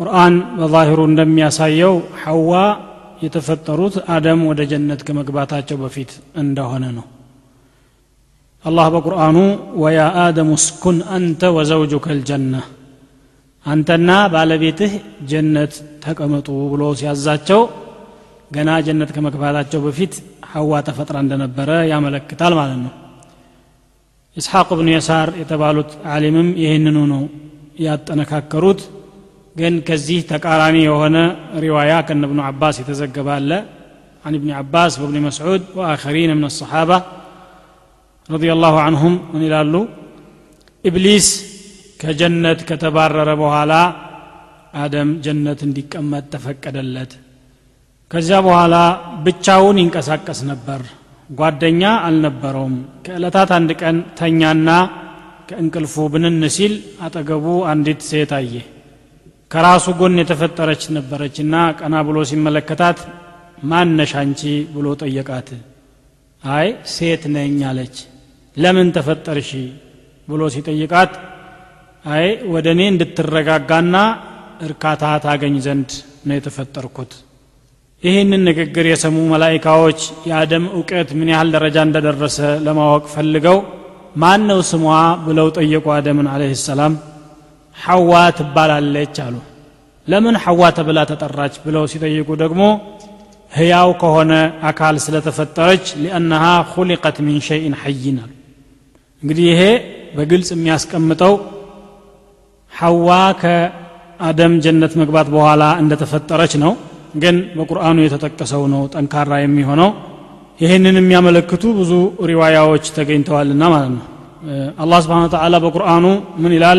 ቁርአን በዛሂሩ እንደሚያሳየው ሐዋ የተፈጠሩት አደም ወደ ጀነት ከመግባታቸው በፊት እንደሆነ ነው። አላህ በቁርአኑ ወያ አደም እስኩን አንተ ወዘውጁከ ልጀና አንተና ባለቤትህ ጀነት ተቀመጡ ብሎ ሲያዛቸው ገና ጀነት ከመግባታቸው በፊት ሐዋ ተፈጥራ እንደነበረ ያመለክታል ማለት ነው። ኢስሐቅ ብኑ የሳር የተባሉት ዓሊምም ይህንኑ ነው ያጠነካከሩት ግን ከዚህ ተቃራኒ የሆነ ሪዋያ ከነ እብኑ አባስ የተዘገበ አለ عن ابن عباس وابن مسعود وآخرين من الصحابة رضي الله عنهم من يلالو إبليس كجنة كتبارر بوهالا آدم جنة እንዲቀመጥ ተፈቀደለት ከዚያ በኋላ ብቻውን ይንቀሳቀስ ነበር ጓደኛ አልነበረውም ከዕለታት አንድ ቀን ተኛና ከእንቅልፉ ብንን ሲል አጠገቡ አንዲት ሴት አየ ከራሱ ጎን የተፈጠረች ነበረችና ቀና ብሎ ሲመለከታት ማነሽ አንቺ? ብሎ ጠየቃት። አይ ሴት ነኝ አለች። ለምን ተፈጠርሽ? ብሎ ሲጠይቃት አይ ወደ እኔ እንድትረጋጋና እርካታ ታገኝ ዘንድ ነው የተፈጠርኩት። ይህንን ንግግር የሰሙ መላይካዎች የአደም እውቀት ምን ያህል ደረጃ እንደደረሰ ለማወቅ ፈልገው ማን ነው ስሟ ብለው ጠየቁ አደምን አለህ ሰላም ሐዋ ትባላለች አሉ። ለምን ሐዋ ተብላ ተጠራች ብለው ሲጠይቁ ደግሞ ህያው ከሆነ አካል ስለተፈጠረች ሊአነሃ ሁሊቀት ሚን ሸይን ሐይን አሉ። እንግዲህ ይሄ በግልጽ የሚያስቀምጠው ሐዋ ከአደም ጀነት መግባት በኋላ እንደተፈጠረች ነው። ግን በቁርአኑ የተጠቀሰው ነው ጠንካራ የሚሆነው። ይህንን የሚያመለክቱ ብዙ ሪዋያዎች ተገኝተዋልና ማለት ነው። አላህ ስብሓን ተዓላ በቁርአኑ ምን ይላል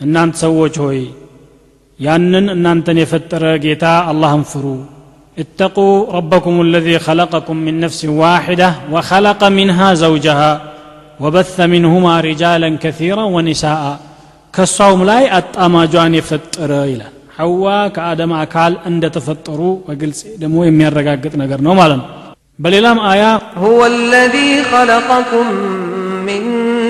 እናንተ ሰዎች ሆይ ያንን እናንተን የፈጠረ ጌታ አላህን ፍሩ اتقوا ربكم الذي خلقكم من نفس واحدة وخلق منها زوجها وبث منهما رجالا كثيرا ونساء ከሷውም ላይ አጣማጇን የፈጠረ ይላል ሐዋ ከአደም አካል እንደተፈጠሩ በግልጽ ደግሞ የሚያረጋግጥ ነገር ነው ማለት ነው በሌላም አያ هو الذي خلقكم من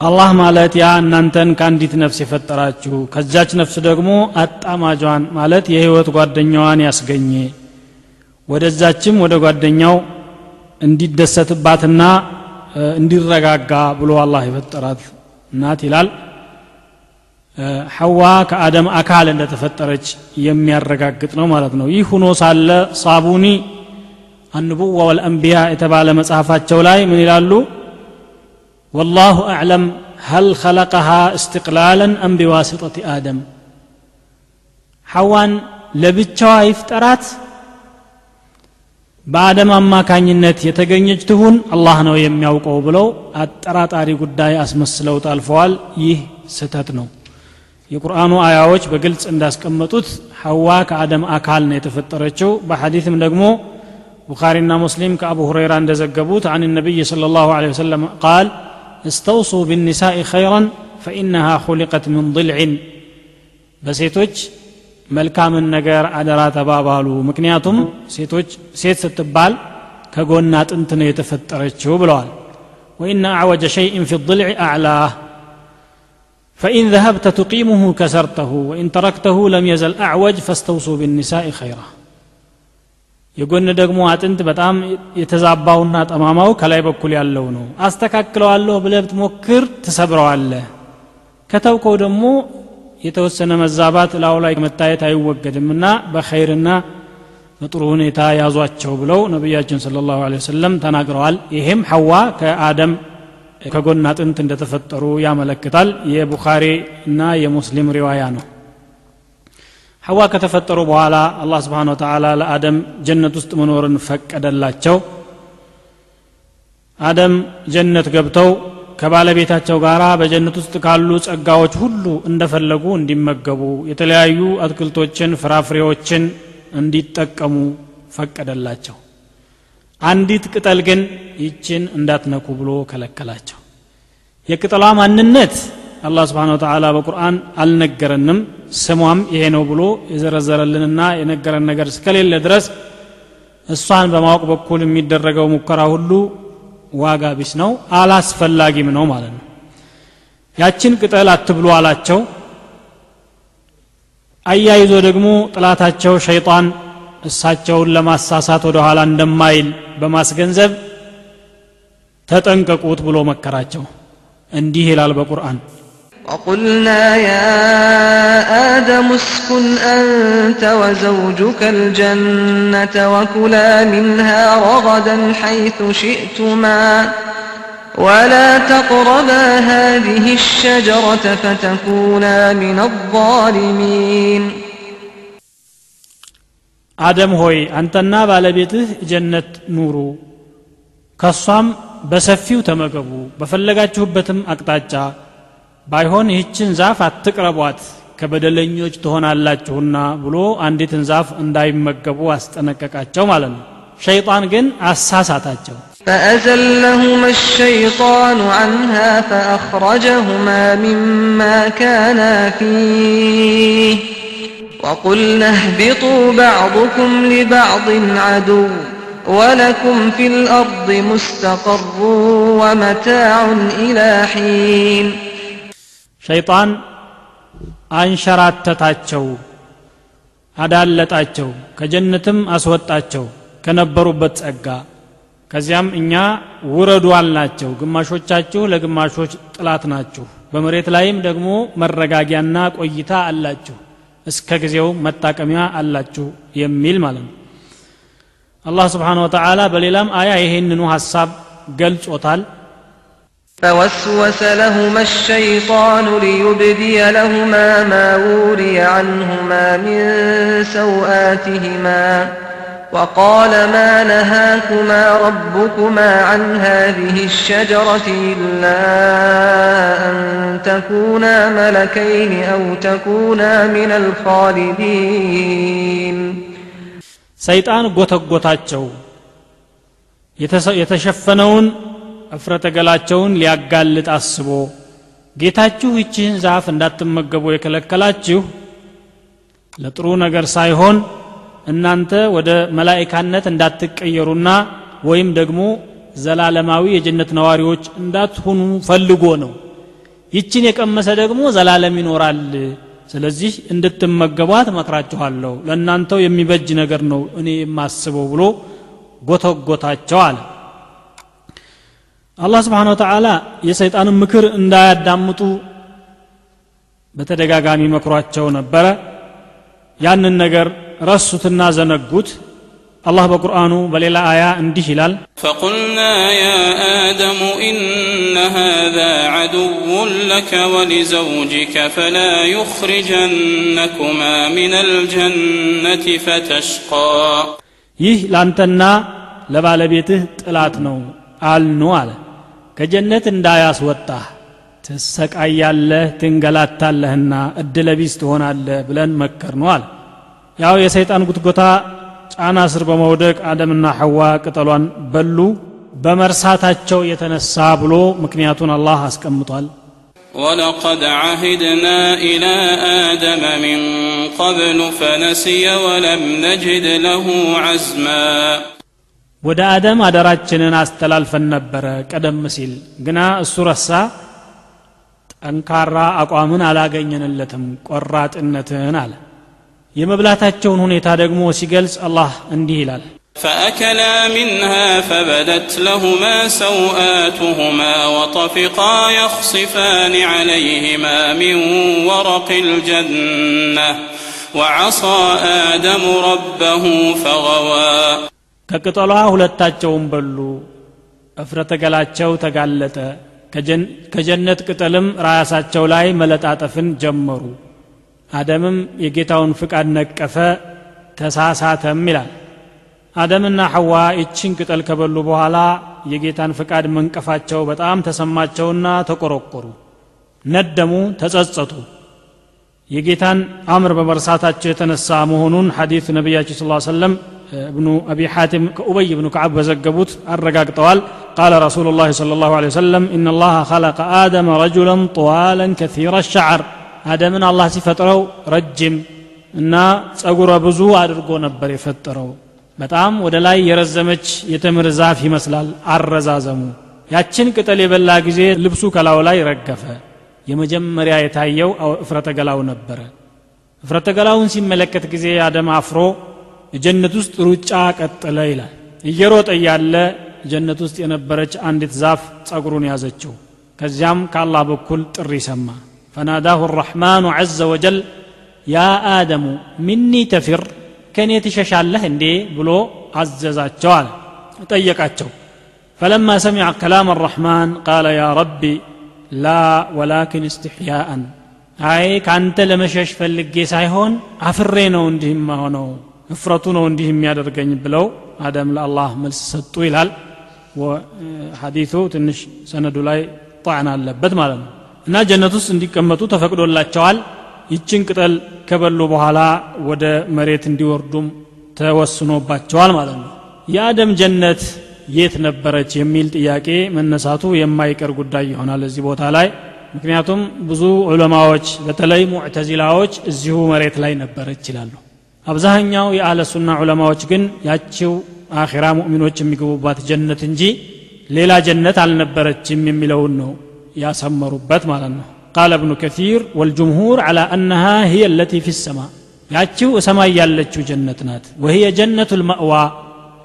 አላህ ማለት ያ እናንተን ከአንዲት ነፍስ የፈጠራችሁ ከዛች ነፍስ ደግሞ አጣማጇን ማለት የህይወት ጓደኛዋን ያስገኘ ወደዛችም ወደ ጓደኛው እንዲደሰትባትና እንዲረጋጋ ብሎ አላህ የፈጠራት ናት ይላል። ሐዋ ከአደም አካል እንደተፈጠረች የሚያረጋግጥ ነው ማለት ነው። ይህ ሁኖ ሳለ ሳቡኒ አንቡዋ ወልአንቢያ የተባለ መጽሐፋቸው ላይ ምን ይላሉ والله أعلم هل خلقها استقلالا أم بواسطة آدم حوان لبتشوا يفترات በአደም አማካኝነት የተገኘች ትሁን አላህ ነው የሚያውቀው ብለው አጠራጣሪ ጉዳይ አስመስለው ታልፈዋል ይህ ስህተት ነው የቁርአኑ አያዎች በግልጽ እንዳስቀመጡት ሐዋ ከአደም አካል ነው የተፈጠረችው በሐዲትም ደግሞ ቡኻሪና ሙስሊም ከአቡ ሁረይራ እንደዘገቡት عن النبي صلى الله عليه وسلم قال استوصوا بالنساء خيرا فإنها خلقت من ضلع. بسيتوج ملكام ነገር አደራ ተባባሉ። مكنياتم ሴቶች ሴት سيت ከጎና አጥንት ነው የተፈጠረችው ብለዋል። وإن أعوج شيء في الضلع أعلاه فإن ذهبت تقيمه كسرته وإن تركته لم يزل أعوج فاستوصوا بالنساء خيرا የጎን ደግሞ አጥንት በጣም የተዛባውና ጠማማው ከላይ በኩል ያለው ነው። አስተካክለዋለሁ ብለህ ብትሞክር ትሰብረዋለህ። ከተውከው ደግሞ የተወሰነ መዛባት ላው ላይ መታየት አይወገድምና በኸይርና በጥሩ ሁኔታ ያዟቸው ብለው ነቢያችን ስለ ላሁ ወሰለም ተናግረዋል። ይሄም ሐዋ ከአደም ከጎን አጥንት እንደተፈጠሩ ያመለክታል። የቡኻሪ እና የሙስሊም ሪዋያ ነው ሐዋ ከተፈጠሩ በኋላ አላህ ስብሓን ወተላ ለአደም ጀነት ውስጥ መኖርን ፈቀደላቸው። አደም ጀነት ገብተው ከባለቤታቸው ጋር በጀነት ውስጥ ካሉ ጸጋዎች ሁሉ እንደፈለጉ እንዲመገቡ የተለያዩ አትክልቶችን ፍራፍሬዎችን እንዲጠቀሙ ፈቀደላቸው። አንዲት ቅጠል ግን ይችን እንዳትነኩ ብሎ ከለከላቸው። የቅጠሏ ማንነት አላህ ስብሓን ወተላ በቁርአን አልነገረንም። ስሟም ይሄ ነው ብሎ የዘረዘረልንና የነገረን ነገር እስከሌለ ድረስ እሷን በማወቅ በኩል የሚደረገው ሙከራ ሁሉ ዋጋ ቢስ ነው አላስፈላጊም ነው ማለት ነው። ያችን ቅጠል አትብሉ አላቸው። አያይዞ ደግሞ ጥላታቸው ሸይጣን እሳቸውን ለማሳሳት ወደ ኋላ እንደማይል በማስገንዘብ ተጠንቀቁት ብሎ መከራቸው። እንዲህ ይላል በቁርአን وقلنا يا آدم اسكن أنت وزوجك الجنة وكلا منها رغدا حيث شئتما ولا تقربا هذه الشجرة فتكونا من الظالمين አደም ሆይ አንተና ባለቤትህ ጀነት ኑሩ ከሷም በሰፊው ተመገቡ በፈለጋችሁበትም አቅጣጫ ባይሆን ይህችን ዛፍ አትቅረቧት ከበደለኞች ትሆናላችሁና ብሎ አንዲትን ዛፍ እንዳይመገቡ አስጠነቀቃቸው ማለት ነው ሸይጣን ግን አሳሳታቸው فأزلهما الشيطان عنها فأخرجهما مما كانا فيه وقلنا اهبطوا بعضكم لبعض عدو ولكم في الأرض مستقر ومتاع إلى حين ሸይጣን አንሸራተታቸው አዳለጣቸው ከጀነትም አስወጣቸው ከነበሩበት ጸጋ። ከዚያም እኛ ውረዱ አልናቸው። ግማሾቻችሁ ለግማሾች ጥላት ናችሁ። በመሬት ላይም ደግሞ መረጋጊያና ቆይታ አላችሁ። እስከ ጊዜው መጣቀሚያ አላችሁ የሚል ማለት ነው። አላህ ስብሓን ወተላ በሌላም አያ ይሄንኑ ሐሳብ ገልጾታል فوسوس لهما الشيطان ليبدي لهما ما وري عنهما من سوآتهما وقال ما نهاكما ربكما عن هذه الشجرة إلا أن تكونا ملكين أو تكونا من الخالدين. سيطان قوتك قوتاتشو يتشفنون ገላቸውን ሊያጋልጥ አስቦ ጌታችሁ ይችህን ዛፍ እንዳትመገቡ የከለከላችሁ ለጥሩ ነገር ሳይሆን እናንተ ወደ መላይካነት እንዳትቀየሩና ወይም ደግሞ ዘላለማዊ የጀነት ነዋሪዎች እንዳትሆኑ ፈልጎ ነው። ይችን የቀመሰ ደግሞ ዘላለም ይኖራል። ስለዚህ እንድትመገቧት መክራችኋለሁ። ለእናንተው የሚበጅ ነገር ነው እኔ የማስበው ብሎ ጎተጎታቸው አለ አላህ ስብሓን ወተላ የሰይጣንን ምክር እንዳያዳምጡ በተደጋጋሚ መክሯቸው ነበረ። ያንን ነገር ረሱትና ዘነጉት። አላህ በቁርአኑ በሌላ አያ እንዲህ ይላል ፈቁልና ያ አደሙ ኢነ ሃذ ዐድው ለከ ወሊዘውጅከ ፈላ ዩኽሪጀነኩማ ምን አልጀነት ፈተሽቃ። ይህ ላንተና ለባለቤትህ ጥላት ነው አልኑ አለ። ከጀነት እንዳያስወጣህ ትሰቃያለህ ትንገላታለህና እድለቢስ ትሆናለህ ብለን መከር ነው አለ ያው የሰይጣን ጉትጎታ ጫና ስር በመውደቅ አደምና ሐዋ ቅጠሏን በሉ በመርሳታቸው የተነሳ ብሎ ምክንያቱን አላህ አስቀምጧል ولقد عهدنا إلى آدم من قبل فنسي ولم نجد له عزما ወደ አደም አደራችንን አስተላልፈን ነበረ ቀደም ሲል ግና እሱ ረሳ ጠንካራ አቋምን አላገኘንለትም ቆራጥነትን አለ የመብላታቸውን ሁኔታ ደግሞ ሲገልጽ አላህ እንዲህ ይላል فأكلا منها فبدت لهما سوآتهما وطفقا يخصفان عليهما من ورق الجنة وعصى آدم ربه فغوى ከቅጠሏ ሁለታቸውን በሉ። እፍረተ ገላቸው ተጋለጠ ከጀነት ቅጠልም ራሳቸው ላይ መለጣጠፍን ጀመሩ። አደምም የጌታውን ፍቃድ ነቀፈ። ተሳሳተም ይላል። አደምና ሐዋ ይችን ቅጠል ከበሉ በኋላ የጌታን ፍቃድ መንቀፋቸው በጣም ተሰማቸውና ተቆረቆሩ። ነደሙ ተጸጸቱ። የጌታን አምር በመርሳታቸው የተነሳ መሆኑን ሐዲት ነቢያችን ስ ሰለም ابن أبي حاتم كأبي بن كعب وزقبوت الرقاق قال رسول الله صلى الله عليه وسلم إن الله خلق آدم رجلا طوالا كثير الشعر آدم من الله سفتره رجم እና ጸጉረ ብዙ አድርጎ ነበር የፈጠረው በጣም ወደ ላይ የረዘመች የተምር ዛፍ ይመስላል አረዛዘሙ ያችን ቅጠል የበላ ጊዜ ልብሱ ከላው ላይ ረገፈ የመጀመሪያ የታየው እፍረተ ገላው ነበረ እፍረተ ገላውን ሲመለከት ጊዜ አደም አፍሮ የጀነት ውስጥ ሩጫ ቀጠለ ይላል። እየሮጠ ያለ ጀነት ውስጥ የነበረች አንዲት ዛፍ ጸጉሩን ያዘችው። ከዚያም ከአላህ በኩል ጥሪ ሰማ። فناداه الرحمن عز وجل يا آدم مني تفر ከእኔ ትሸሻለህ እንዴ ብሎ አዘዛቸው አለ። ጠየቃቸው። فلما سمع كلام الرحمن قال يا رب ላ ወላኪን እስትሕያአን አይ ከአንተ ለመሸሽ ፈልጌ ሳይሆን አፍሬ ነው እንዲህማ ሆነው እፍረቱ ነው እንዲህ የሚያደርገኝ ብለው አደም ለአላህ መልስ ሰጡ ይላል። ሐዲቱ ትንሽ ሰነዱ ላይ ጣዕን አለበት ማለት ነው። እና ጀነት ውስጥ እንዲቀመጡ ተፈቅዶላቸዋል። ይችን ቅጠል ከበሉ በኋላ ወደ መሬት እንዲወርዱም ተወስኖባቸዋል ማለት ነው። የአደም ጀነት የት ነበረች የሚል ጥያቄ መነሳቱ የማይቀር ጉዳይ ይሆናል እዚህ ቦታ ላይ። ምክንያቱም ብዙ ዑለማዎች በተለይ ሙዕተዚላዎች እዚሁ መሬት ላይ ነበረች ይላሉ አብዛኛው የአህለ ሱና ዑለማዎች ግን ያቺው አኼራ ሙእሚኖች የሚገቡባት ጀነት እንጂ ሌላ ጀነት አልነበረችም የሚለውን ነው ያሰመሩበት ማለት ነው። ቃለ እብኑ ከሲር ወልጅምሁር አላ አነሃ ህየ ለቲ ፊ ሰማ። ያቺው ሰማይ ያለችው ጀነት ናት። ወህየ ጀነቱ ልመእዋ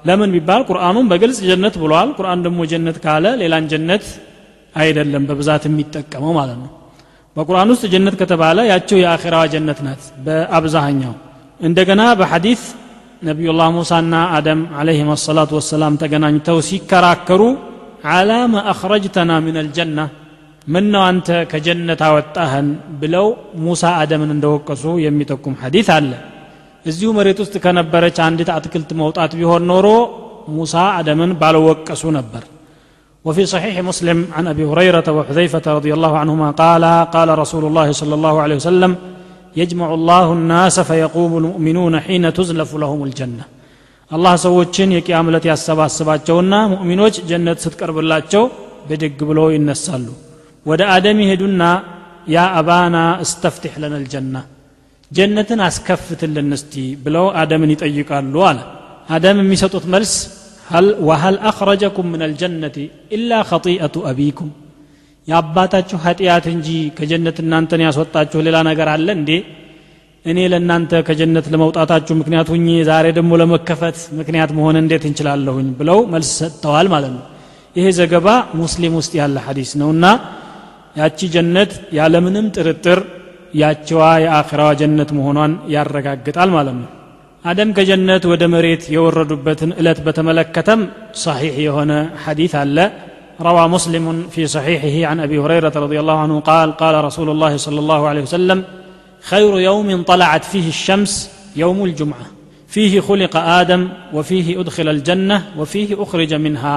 ለምን ቢባል ቁርአኑን በግልጽ ጀነት ብሏል። ቁርአን ደግሞ ጀነት ካለ ሌላን ጀነት አይደለም በብዛት የሚጠቀመው ማለት ነው። በቁርአን ውስጥ ጀነት ከተባለ ያቸው የአኼራዋ ጀነት ናት በአብዛኛው። እንደገና በሐዲስ ነቢዩላህ ሙሳና አደም አለይህም አሰላቱ ወሰላም ተገናኝተው ሲከራከሩ አላማ አኽረጅተና ምን አልጀና ምን ነው አንተ ከጀነት አወጣህን ብለው ሙሳ አደምን እንደወቀሱ የሚጠቁም ሐዲስ አለ እዚሁ መሬት ውስጥ ከነበረች አንዲት አትክልት መውጣት ቢሆን ኖሮ ሙሳ አደምን ባልወቀሱ ነበር وفي صحيح مسلم عن ابي هريره وحذيفه رضي الله عنهما قال قال رسول الله صلى الله عليه وسلم يجمع الله الناس فيقوم المؤمنون حين تزلف لهم الجنة الله ሰዎችን የቅያም ዕለት ያሰባስባቸውና ሙእሚኖች ጀነት ስትቀርብላቸው ብድግ ብለው ይነሳሉ ወደ አደም ይሄዱና ያ አባና እስተፍትሕ ለና ልጀና ጀነትን አስከፍትልን እስቲ ብለው አደምን ይጠይቃሉ አለ አደም የሚሰጡት መልስ ወሀል አኽረጀኩም ምን አልጀነቲ ኢላ ኸጢአቱ አቢኩም የአባታችሁ ኃጢአት እንጂ ከጀነት እናንተን ያስወጣችሁ ሌላ ነገር አለ እንዴ? እኔ ለእናንተ ከጀነት ለመውጣታችሁ ምክንያት ሁኜ ዛሬ ደግሞ ለመከፈት ምክንያት መሆን እንዴት እንችላለሁኝ? ብለው መልስ ሰጥተዋል ማለት ነው። ይሄ ዘገባ ሙስሊም ውስጥ ያለ ሐዲስ ነውና ያቺ ጀነት ያለምንም ጥርጥር ያችዋ የአኺራዋ ጀነት መሆኗን ያረጋግጣል ማለት ነው። አደም ከጀነት ወደ መሬት የወረዱበትን እለት በተመለከተም ሰሒሕ የሆነ ሐዲት አለ روى مسلم في صحيحه عن أبي هريرة رضي الله عنه قال قال رسول الله صلى الله عليه وسلم خير يوم طلعت فيه الشمس يوم الجمعة فيه خلق آدم وفيه أدخل الجنة وفيه أخرج منها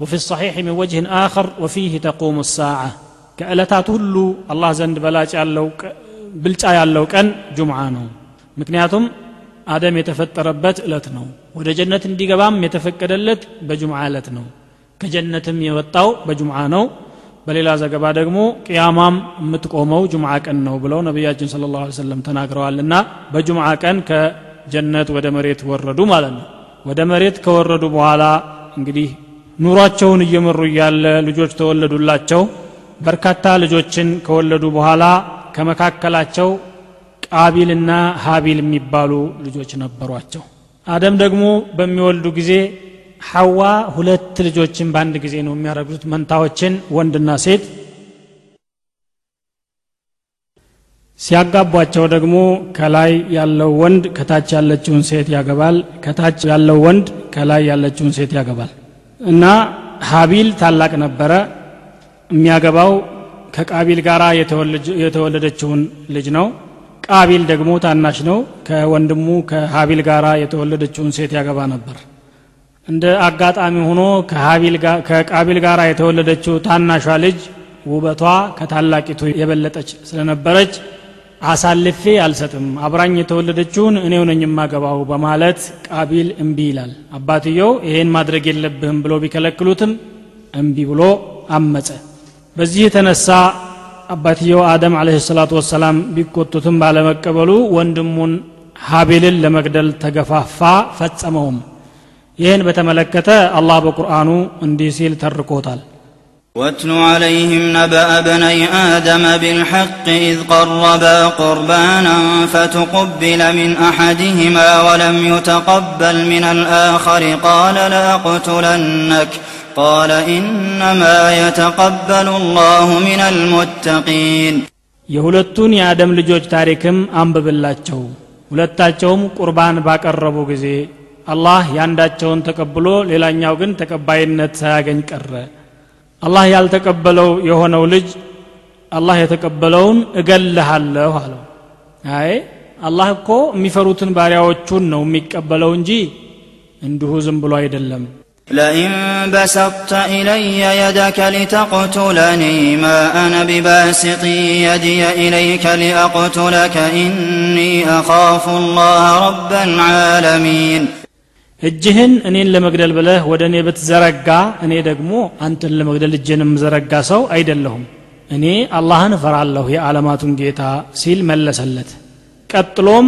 وفي الصحيح من وجه آخر وفيه تقوم الساعة. كألتات هلو الله زند بلاج ያለው ብልጫ ያለው كان جمعانه مكنياتهم آدم አደም ربات لتنو ودجنة جنة ጀነት እንዲገባም የተፈቀደለት በጁምዓ ዕለት ከጀነትም የወጣው በጁምዓ ነው። በሌላ ዘገባ ደግሞ ቅያማም የምትቆመው ጁምዓ ቀን ነው ብለው ነቢያችን ስለ ላሁ ሰለም ተናግረዋልና በጁምዓ ቀን ከጀነት ወደ መሬት ወረዱ ማለት ነው። ወደ መሬት ከወረዱ በኋላ እንግዲህ ኑሯቸውን እየመሩ እያለ ልጆች ተወለዱላቸው። በርካታ ልጆችን ከወለዱ በኋላ ከመካከላቸው ቃቢልና ሀቢል የሚባሉ ልጆች ነበሯቸው። አደም ደግሞ በሚወልዱ ጊዜ ሐዋ ሁለት ልጆችን በአንድ ጊዜ ነው የሚያደርጉት መንታዎችን ወንድና ሴት ሲያጋቧቸው ደግሞ ከላይ ያለው ወንድ ከታች ያለችውን ሴት ያገባል። ከታች ያለው ወንድ ከላይ ያለችውን ሴት ያገባል። እና ሀቢል ታላቅ ነበረ። የሚያገባው ከቃቢል ጋር የተወለደችውን ልጅ ነው። ቃቢል ደግሞ ታናሽ ነው። ከወንድሙ ከሀቢል ጋር የተወለደችውን ሴት ያገባ ነበር እንደ አጋጣሚ ሆኖ ከቃቢል ጋር የተወለደችው ታናሿ ልጅ ውበቷ ከታላቂቱ የበለጠች ስለነበረች አሳልፌ አልሰጥም። አብራኝ የተወለደችውን እኔው ነኝ የማገባው በማለት ቃቢል እምቢ ይላል። አባትየው ይሄን ማድረግ የለብህም ብሎ ቢከለክሉትም እምቢ ብሎ አመፀ። በዚህ የተነሳ አባትየው አደም አለህ ሰላቱ ወሰላም ቢቆጡትም ባለመቀበሉ ወንድሙን ሀቤልን ለመግደል ተገፋፋ ፈጸመውም ይህን በተመለከተ አላህ በቁርአኑ እንዲህ ሲል ተርኮታል واتل عليهم نبأ بني آدم بالحق إذ قربا قربانا فتقبل من أحدهما ولم يتقبل من الآخر قال لأقتلنك قال إنما يتقبل الله من المتقين የሁለቱን የአደም ልጆች ታሪክም አንብብላቸው ሁለታቸውም ቁርባን ባቀረቡ ጊዜ አላህ ያንዳቸውን ተቀብሎ ሌላኛው ግን ተቀባይነት ሳያገኝ ቀረ አላህ ያልተቀበለው የሆነው ልጅ አላህ የተቀበለውን እገልሃለሁ አለው አይ አላህ እኮ የሚፈሩትን ባሪያዎቹን ነው የሚቀበለው እንጂ እንዲሁ ዝም ብሎ አይደለም لئن بسطت إلي يدك لتقتلني ما أنا بباسط يدي إليك لأقتلك إني أخاف الله رب العالمين እጅህን እኔን ለመግደል ብለህ ወደ እኔ ብትዘረጋ እኔ ደግሞ አንተን ለመግደል እጅን የምዘረጋ ሰው አይደለሁም እኔ አላህን እፈራለሁ የዓለማቱን ጌታ ሲል መለሰለት ቀጥሎም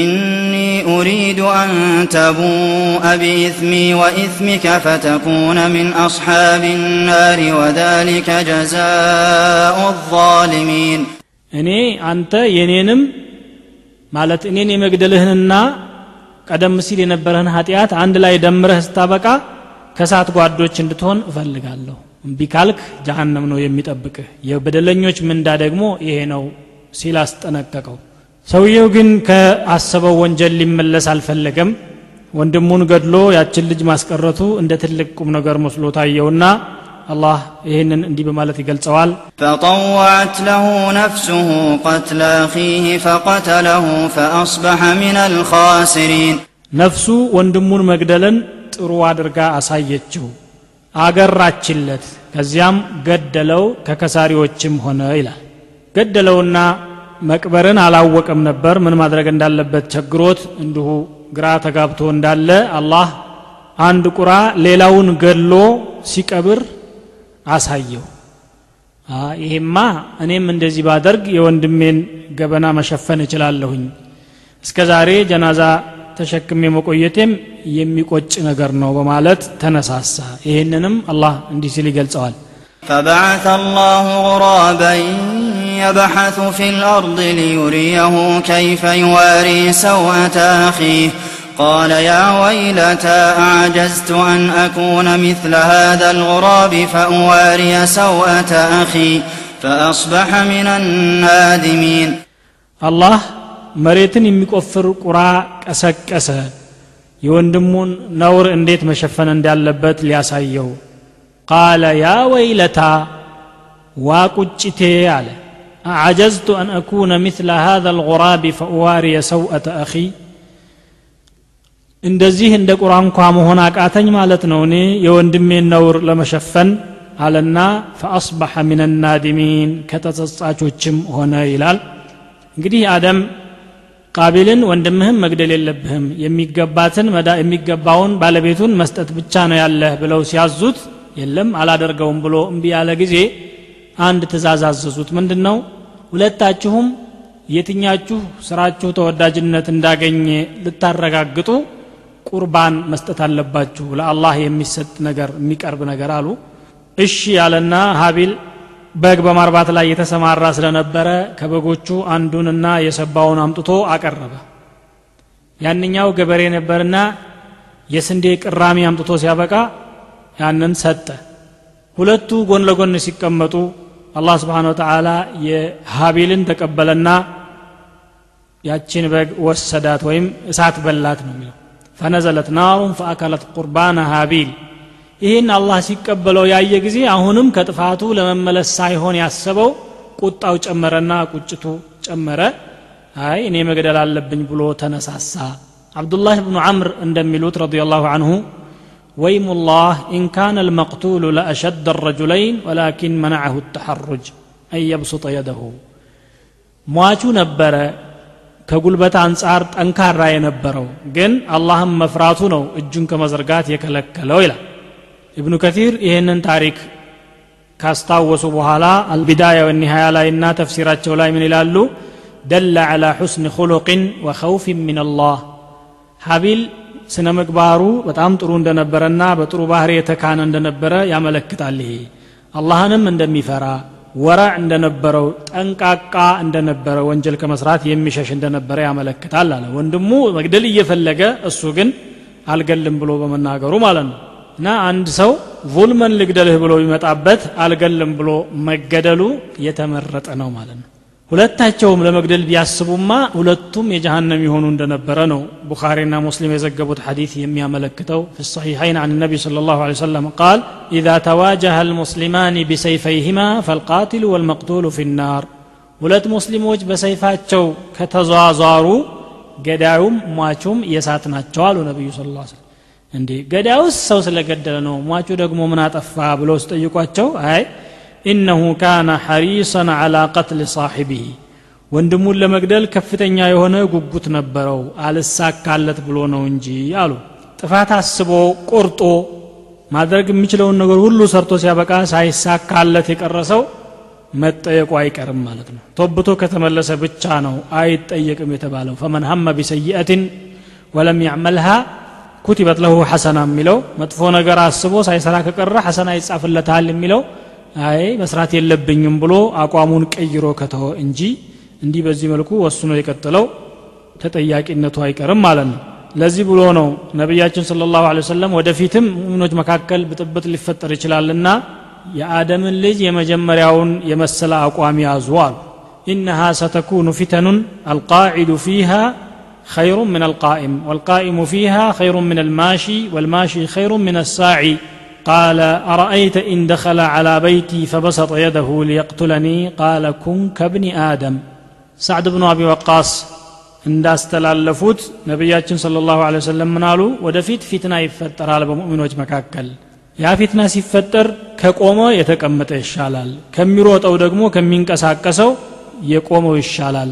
إني أريد أن تبوء بإثمي وإثمك فتكون من أصحاب النار وذلك جزاء الظالمين እኔ አንተ የኔንም ማለት እኔን የመግደልህንና ቀደም ሲል የነበረህን ኃጢአት አንድ ላይ ደምረህ ስታበቃ ከሳት ጓዶች እንድትሆን እፈልጋለሁ። እምቢ ካልክ ጀሃነም ነው የሚጠብቅህ። የበደለኞች ምንዳ ደግሞ ይሄ ነው ሲል አስጠነቀቀው። ሰውየው ግን ከአሰበው ወንጀል ሊመለስ አልፈለገም። ወንድሙን ገድሎ ያችን ልጅ ማስቀረቱ እንደ ትልቅ ቁም ነገር መስሎ ታየውና አላህ ይህንን እንዲህ በማለት ይገልጸዋል። ፈጠወዐት ለሁ ነፍሱሁ ቀትለ አኺህ ፈቀተለሁ ፈአስበሐ ምን አልኻሲሪን ነፍሱ ወንድሙን መግደልን ጥሩ አድርጋ አሳየችው አገራችለት ከዚያም ገደለው ከከሳሪዎችም ሆነ ይላል። ገደለውና መቅበርን አላወቀም ነበር። ምን ማድረግ እንዳለበት ቸግሮት እንዲሁ ግራ ተጋብቶ እንዳለ አላህ አንድ ቁራ ሌላውን ገሎ ሲቀብር አሳየው ይሄማ እኔም እንደዚህ ባደርግ የወንድሜን ገበና መሸፈን እችላለሁኝ እስከ ዛሬ ጀናዛ ተሸክሜ መቆየቴም የሚቆጭ ነገር ነው በማለት ተነሳሳ ይህንንም አላህ እንዲህ ሲል ይገልጸዋል فبعث الله غرابا يبحث في الأرض ليريه كيف يواري سوءة أخيه قال يا ويلتى أعجزت أن أكون مثل هذا الغراب فأواري سوءة أخي فأصبح من النادمين. الله مريتني مكوفر قراء أسك أسا يوندمون نور انديت مشفن اندي اللبت لياسايو. قال يا ويلتا واكوچتي على. أعجزت أن أكون مثل هذا الغراب فأواري سوءة أخي እንደዚህ እንደ ቁራ እንኳ መሆን አቃተኝ ማለት ነው። እኔ የወንድሜን ነውር ለመሸፈን አለና ፈአስበሐ ምን ናዲሚን ከተጸጻቾችም ሆነ ይላል። እንግዲህ አደም ቃቢልን ወንድምህም መግደል የለብህም የሚገባትን የሚገባውን ባለቤቱን መስጠት ብቻ ነው ያለህ ብለው ሲያዙት የለም አላደርገውም ብሎ እምቢ ያለ ጊዜ አንድ ትእዛዝ አዘዙት። ምንድን ነው ሁለታችሁም የትኛችሁ ስራችሁ ተወዳጅነት እንዳገኘ ልታረጋግጡ ቁርባን መስጠት አለባችሁ ለአላህ የሚሰጥ ነገር የሚቀርብ ነገር አሉ። እሺ ያለና ሀቢል በግ በማርባት ላይ የተሰማራ ስለነበረ ከበጎቹ አንዱንና የሰባውን አምጥቶ አቀረበ። ያንኛው ገበሬ ነበርና የስንዴ ቅራሚ አምጥቶ ሲያበቃ ያንን ሰጠ። ሁለቱ ጎን ለጎን ሲቀመጡ አላህ ስብሓን ወተዓላ የሀቢልን ተቀበለና ያችን በግ ወሰዳት ወይም እሳት በላት ነው የሚለው ፈነዘለት ናሩን ፈአከለት ቁርባን ሀቢል ይህን አላህ ሲቀበለው ያየ ጊዜ አሁንም ከጥፋቱ ለመመለስ ሳይሆን ያሰበው ቁጣው ጨመረና ቁጭቱ ጨመረ። አይ እኔ መግደል አለብኝ ብሎ ተነሳሳ። አብዱላህ ብኑ አምር እንደሚሉት ረዲ ላሁ አንሁ ወይም ላህ ኢንካነ ልመቅቱሉ ለአሸደ ረጁለይን ወላኪን መናዐሁ ተሐሩጅ አን የብሱጠ የደሁ። ሟቹ ነበረ ከጉልበት አንጻር ጠንካራ የነበረው ግን አላህም መፍራቱ ነው እጁን ከመዘርጋት የከለከለው ይላል። ኢብኑ ከቲር ይህንን ታሪክ ካስታወሱ በኋላ አልቢዳያ ወኒሃያ ላይ እና ተፍሲራቸው ላይ ምን ይላሉ? ደለ ዐላ ሑስን ኹሉቅን ወኸውፊን ምን ሀቢል ስነ ምግባሩ በጣም ጥሩ እንደነበረና በጥሩ ባህሪ የተካነ እንደነበረ ያመለክታል ይሄ። አላህንም እንደሚፈራ ወረዕ እንደነበረው ጠንቃቃ እንደነበረ ወንጀል ከመስራት የሚሸሽ እንደነበረ ያመለክታል አለ። ወንድሙ መግደል እየፈለገ እሱ ግን አልገልም ብሎ በመናገሩ ማለት ነው። እና አንድ ሰው ዙልመን ልግደልህ ብሎ ቢመጣበት አልገልም ብሎ መገደሉ የተመረጠ ነው ማለት ነው ሁለታቸውም ለመግደል ቢያስቡማ ሁለቱም የጀሃነም የሆኑ እንደነበረ ነው ቡኻሪና ሙስሊም የዘገቡት ሐዲት የሚያመለክተው። ፊ ሰሒሐይን አን ነቢ صለ ላሁ ሰለም ቃል ኢዛ ተዋጀሀ ልሙስሊማን ቢሰይፈይህማ ፈልቃትሉ ወልመቅቱሉ ፊናር ሁለት ሙስሊሞች በሰይፋቸው ከተዟዟሩ ገዳዩም ሟቹም የሳት ናቸው አሉ ነቢዩ ስለ ላ ስለም እንዴ ገዳዩስ ሰው ስለገደለ ነው? ሟቹ ደግሞ ምን አጠፋ ብለው ሲጠይቋቸው አይ ኢነሁ ካነ ሐሪሰን ዓላ ቀትል ሳሒቢህ ወንድሙን ለመግደል ከፍተኛ የሆነ ጉጉት ነበረው። አልሳካለት ብሎ ነው እንጂ አሉ። ጥፋት አስቦ ቆርጦ ማድረግ የሚችለውን ነገር ሁሉ ሰርቶ ሲያበቃ ሳይሳካለት የቀረሰው መጠየቁ አይቀርም ማለት ነው። ቶብቶ ከተመለሰ ብቻ ነው አይጠየቅም የተባለው። ፈመን ሀመ ቢሰይአትን ወለም ያዕመልሃ ኩቲበት ለሁ ሐሰና የሚለው መጥፎ ነገር አስቦ ሳይሰራ ከቀረ ሐሰና ይጻፍለታል የሚለው አይ መስራት የለብኝም ብሎ አቋሙን ቀይሮ ከተወ እንጂ እንዲህ በዚህ መልኩ ወስኖ የቀጥለው ተጠያቂነቱ አይቀርም ማለት ነው ለዚህ ብሎ ነው ነቢያችን ስለ ላሁ ወሰለም ወደፊትም ሙሚኖች መካከል ብጥብጥ ሊፈጠር ይችላልና የአደምን ልጅ የመጀመሪያውን የመሰለ አቋም ያዙ አሉ ኢነሃ ሰተኩኑ ፊተኑን አልቃዒዱ ፊሃ خير من القائم والقائم فيها خير من الماشي والماشي خير من الساعي قال أرأيت إن دخل على بيتي فبسط يده ليقتلني قال كن كابن آدم سعد بن أبي وقاص እንዳስተላለፉት ነቢያችን ስለ ላሁ ለ ወሰለም ምን አሉ ወደፊት ፊትና ይፈጠራል በሙእሚኖች መካከል ያ ፊትና ሲፈጠር ከቆመ የተቀመጠ ይሻላል ከሚሮጠው ደግሞ ከሚንቀሳቀሰው የቆመው ይሻላል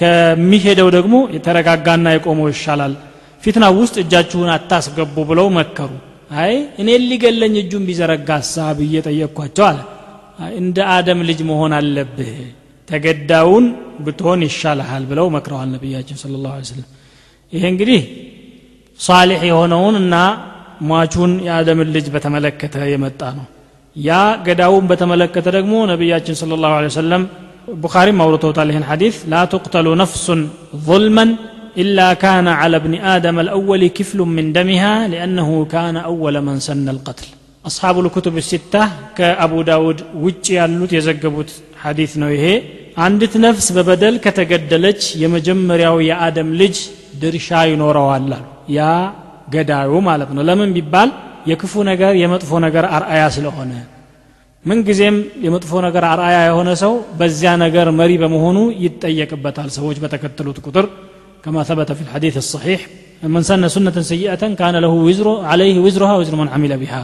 ከሚሄደው ደግሞ የተረጋጋና የቆመው ይሻላል ፊትና ውስጥ እጃችሁን አታስገቡ ብለው መከሩ አይ እኔ ሊገለኝ እጁን ቢዘረጋሳ ብዬ ጠየቅኳቸው አለ። እንደ አደም ልጅ መሆን አለብህ ተገዳውን ብትሆን ይሻልሃል ብለው መክረዋል ነቢያችን ስለ ላሁ ስለም ይሄ እንግዲህ ሳሊሕ የሆነውን እና ሟቹን የአደምን ልጅ በተመለከተ የመጣ ነው። ያ ገዳውን በተመለከተ ደግሞ ነቢያችን ስለ ላሁ ወሰለም ቡኻሪም አውርተውታል ይህን ሐዲስ ላ ትቅተሉ ነፍሱን ظልመን إلا كان على ابن آدم الأول كفل من دمها لأنه كان أول من سن القتل أصحاب الكتب الستة كأبو داود وجي يالوت يزقبوت حديث نويه አንዲት ነፍስ በበደል ከተገደለች የመጀመሪያው የአደም ልጅ ድርሻ ይኖረዋል አሉ ያ ገዳዩ ማለት ነው ለምን ቢባል የክፉ ነገር የመጥፎ ነገር አርአያ ስለሆነ ምንጊዜም የመጥፎ ነገር አርአያ የሆነ ሰው በዚያ ነገር መሪ በመሆኑ ይጠየቅበታል ሰዎች በተከተሉት ቁጥር كما ثبت في الحديث الصحيح من سن سنة سيئة كان له وزر عليه وزرها وزر من عمل بها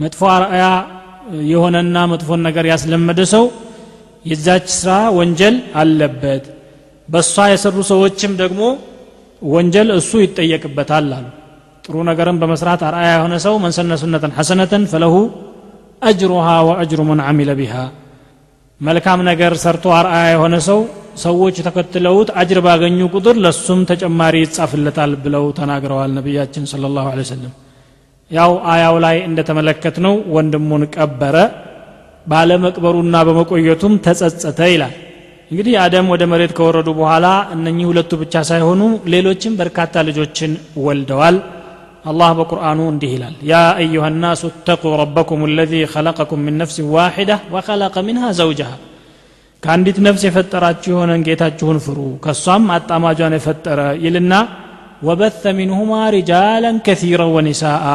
መጥፎ አርአያ የሆነና መጥፎን ነገር ያስለመደ ሰው የዛች ስራ ወንጀል አለበት በእሷ የሰሩ ሰዎችም ደግሞ ወንጀል እሱ ይጠየቅበታል አሉ ጥሩ ነገርን በመስራት አርአያ የሆነ ሰው መንሰነ ሱነተን ሐሰነተን ፈለሁ አጅሩሃ ወአጅሩ መን አሚለ ቢሃ መልካም ነገር ሰርቶ አርአያ የሆነ ሰው ሰዎች ተከትለውት አጅር ባገኙ ቁጥር ለሱም ተጨማሪ ይጻፍለታል ብለው ተናግረዋል ነቢያችን ስለ ላሁ ሰለም ያው አያው ላይ እንደተመለከት ነው ወንድሙን ቀበረ ባለመቅበሩና በመቆየቱም ተጸጸተ ይላል። እንግዲህ አደም ወደ መሬት ከወረዱ በኋላ እነኚህ ሁለቱ ብቻ ሳይሆኑ ሌሎችም በርካታ ልጆችን ወልደዋል። አላህ በቁርአኑ እንዲህ ይላል ያ አዩሃ ናሱ እተቁ ረበኩም አለዚ ኸለቀኩም ምን ነፍስ ዋሒዳ ወኸለቀ ሚንሃ ዘውጀሃ ከአንዲት ነፍስ የፈጠራችሁ የሆነን ጌታችሁን ፍሩ ከእሷም አጣማጇን የፈጠረ ይልና ወበث ሚንሁማ ሪጃላን ከሲራ ወኒሳአ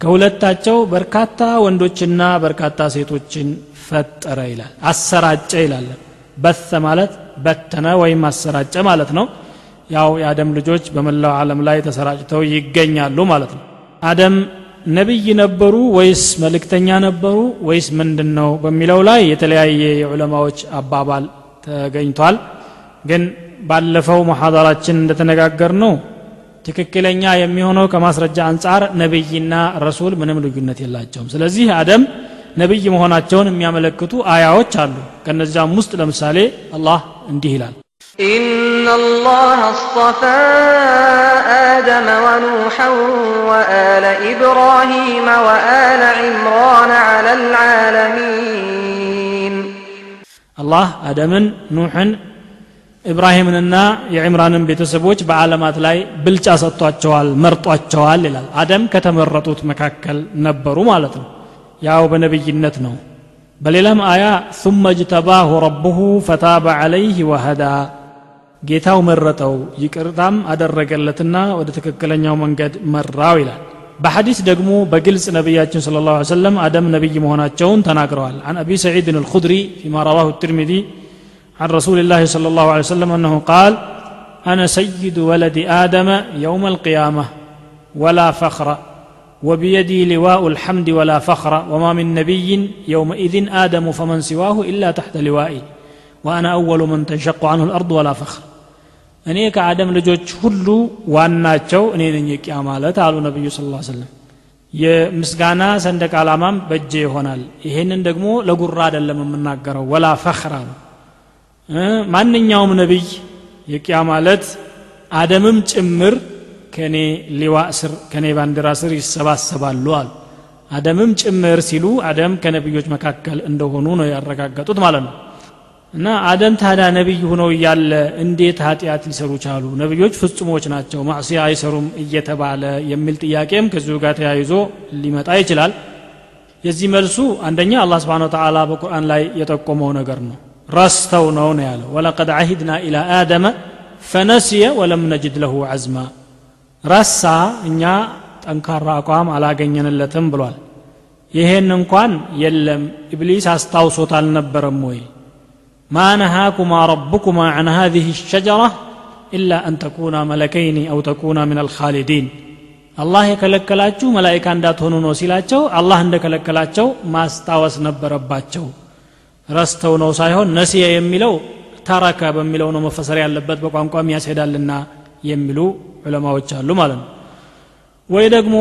ከሁለታቸው በርካታ ወንዶችና በርካታ ሴቶችን ፈጠረ ይላል አሰራጨ ይላል። በሰ ማለት በተነ ወይም አሰራጨ ማለት ነው። ያው የአደም ልጆች በመላው ዓለም ላይ ተሰራጭተው ይገኛሉ ማለት ነው። አደም ነቢይ ነበሩ ወይስ መልእክተኛ ነበሩ ወይስ ምንድን ነው በሚለው ላይ የተለያየ የዑለማዎች አባባል ተገኝቷል። ግን ባለፈው መሐደራችን እንደተነጋገር ነው ትክክለኛ የሚሆነው ከማስረጃ አንጻር ነቢይና ረሱል ምንም ልዩነት የላቸውም። ስለዚህ አደም ነቢይ መሆናቸውን የሚያመለክቱ አያዎች አሉ። ከነዚያም ውስጥ ለምሳሌ አላህ እንዲህ ይላል إن الله اصطفى آدم ونوحا وآل إبراهيم وآل عمران على العالمين አላህ አደምን ኑሕን ኢብራሂምንና የዕምራንን ቤተሰቦች በዓለማት ላይ ብልጫ ሰጥቷቸዋል መርጧቸዋል ይላል አደም ከተመረጡት መካከል ነበሩ ማለት ነው ያው በነቢይነት ነው በሌላም አያ ثم اجتباه ربه فتاب عليه وهدى ጌታው መረጠው ይቅርታም አደረገለትና ወደ ትክክለኛው መንገድ መራው ይላል በሐዲስ ደግሞ በግልጽ ነቢያችን صلى الله عليه وسلم አደም ነቢይ መሆናቸውን ተናግረዋል عن أبي سعيد الخدري فيما رواه الترمذي عن رسول الله صلى الله عليه وسلم أنه قال أنا سيد ولد آدم يوم القيامة ولا فخر وبيدي لواء الحمد ولا فخر وما من نبي يومئذ آدم فمن سواه إلا تحت لوائي وأنا أول من تنشق عنه الأرض ولا فخر እኔ ከአደም ልጆች ሁሉ ዋናቸው እኔ ነኝ የቂያ ማለት አሉ ነቢዩ ስ ስለም የምስጋና ሰንደቅ ዓላማም በእጄ ይሆናል። ይሄንን ደግሞ ለጉራ አይደለም የምናገረው ወላ ፈኽር አሉ። ማንኛውም ነቢይ የቂያ ማለት አደምም ጭምር ከኔ ሊዋ ስር ከኔ ባንዲራ ስር ይሰባሰባሉ አሉ። አደምም ጭምር ሲሉ አደም ከነቢዮች መካከል እንደሆኑ ነው ያረጋገጡት ማለት ነው እና አደም ታዲያ ነቢይ ሁነው እያለ እንዴት ኃጢአት ሊሰሩ ቻሉ? ነቢዮች ፍጹሞች ናቸው ማዕሲያ አይሰሩም እየተባለ የሚል ጥያቄም ከዚሁ ጋር ተያይዞ ሊመጣ ይችላል። የዚህ መልሱ አንደኛ አላህ ስብሓን ተዓላ በቁርአን ላይ የጠቆመው ነገር ነው። ረስተው ነው ነው ያለው። ወለቀድ አሂድና ኢላ አደመ ፈነስየ ወለም ነጅድ ለሁ አዝማ ረሳ እኛ ጠንካራ አቋም አላገኘንለትም ብሏል። ይሄን እንኳን የለም ኢብሊስ አስታውሶት አልነበረም ወይ ما نهاكما ربكما عن هذه الشجرة إلا أن تكونا ملكين أو تكونا من الخالدين አላህ የከለከላችሁ መላይካ እንዳትሆኑ ነው ሲላቸው አላህ እንደከለከላቸው ማስታወስ ነበረባቸው ረስተው ነው ሳይሆን ነሲየ የሚለው ተረከ በሚለው ነው መፈሰር ያለበት በቋንቋም ያስሄዳልና የሚሉ ዑለማዎች አሉ ማለት ነው ወይ ደግሞ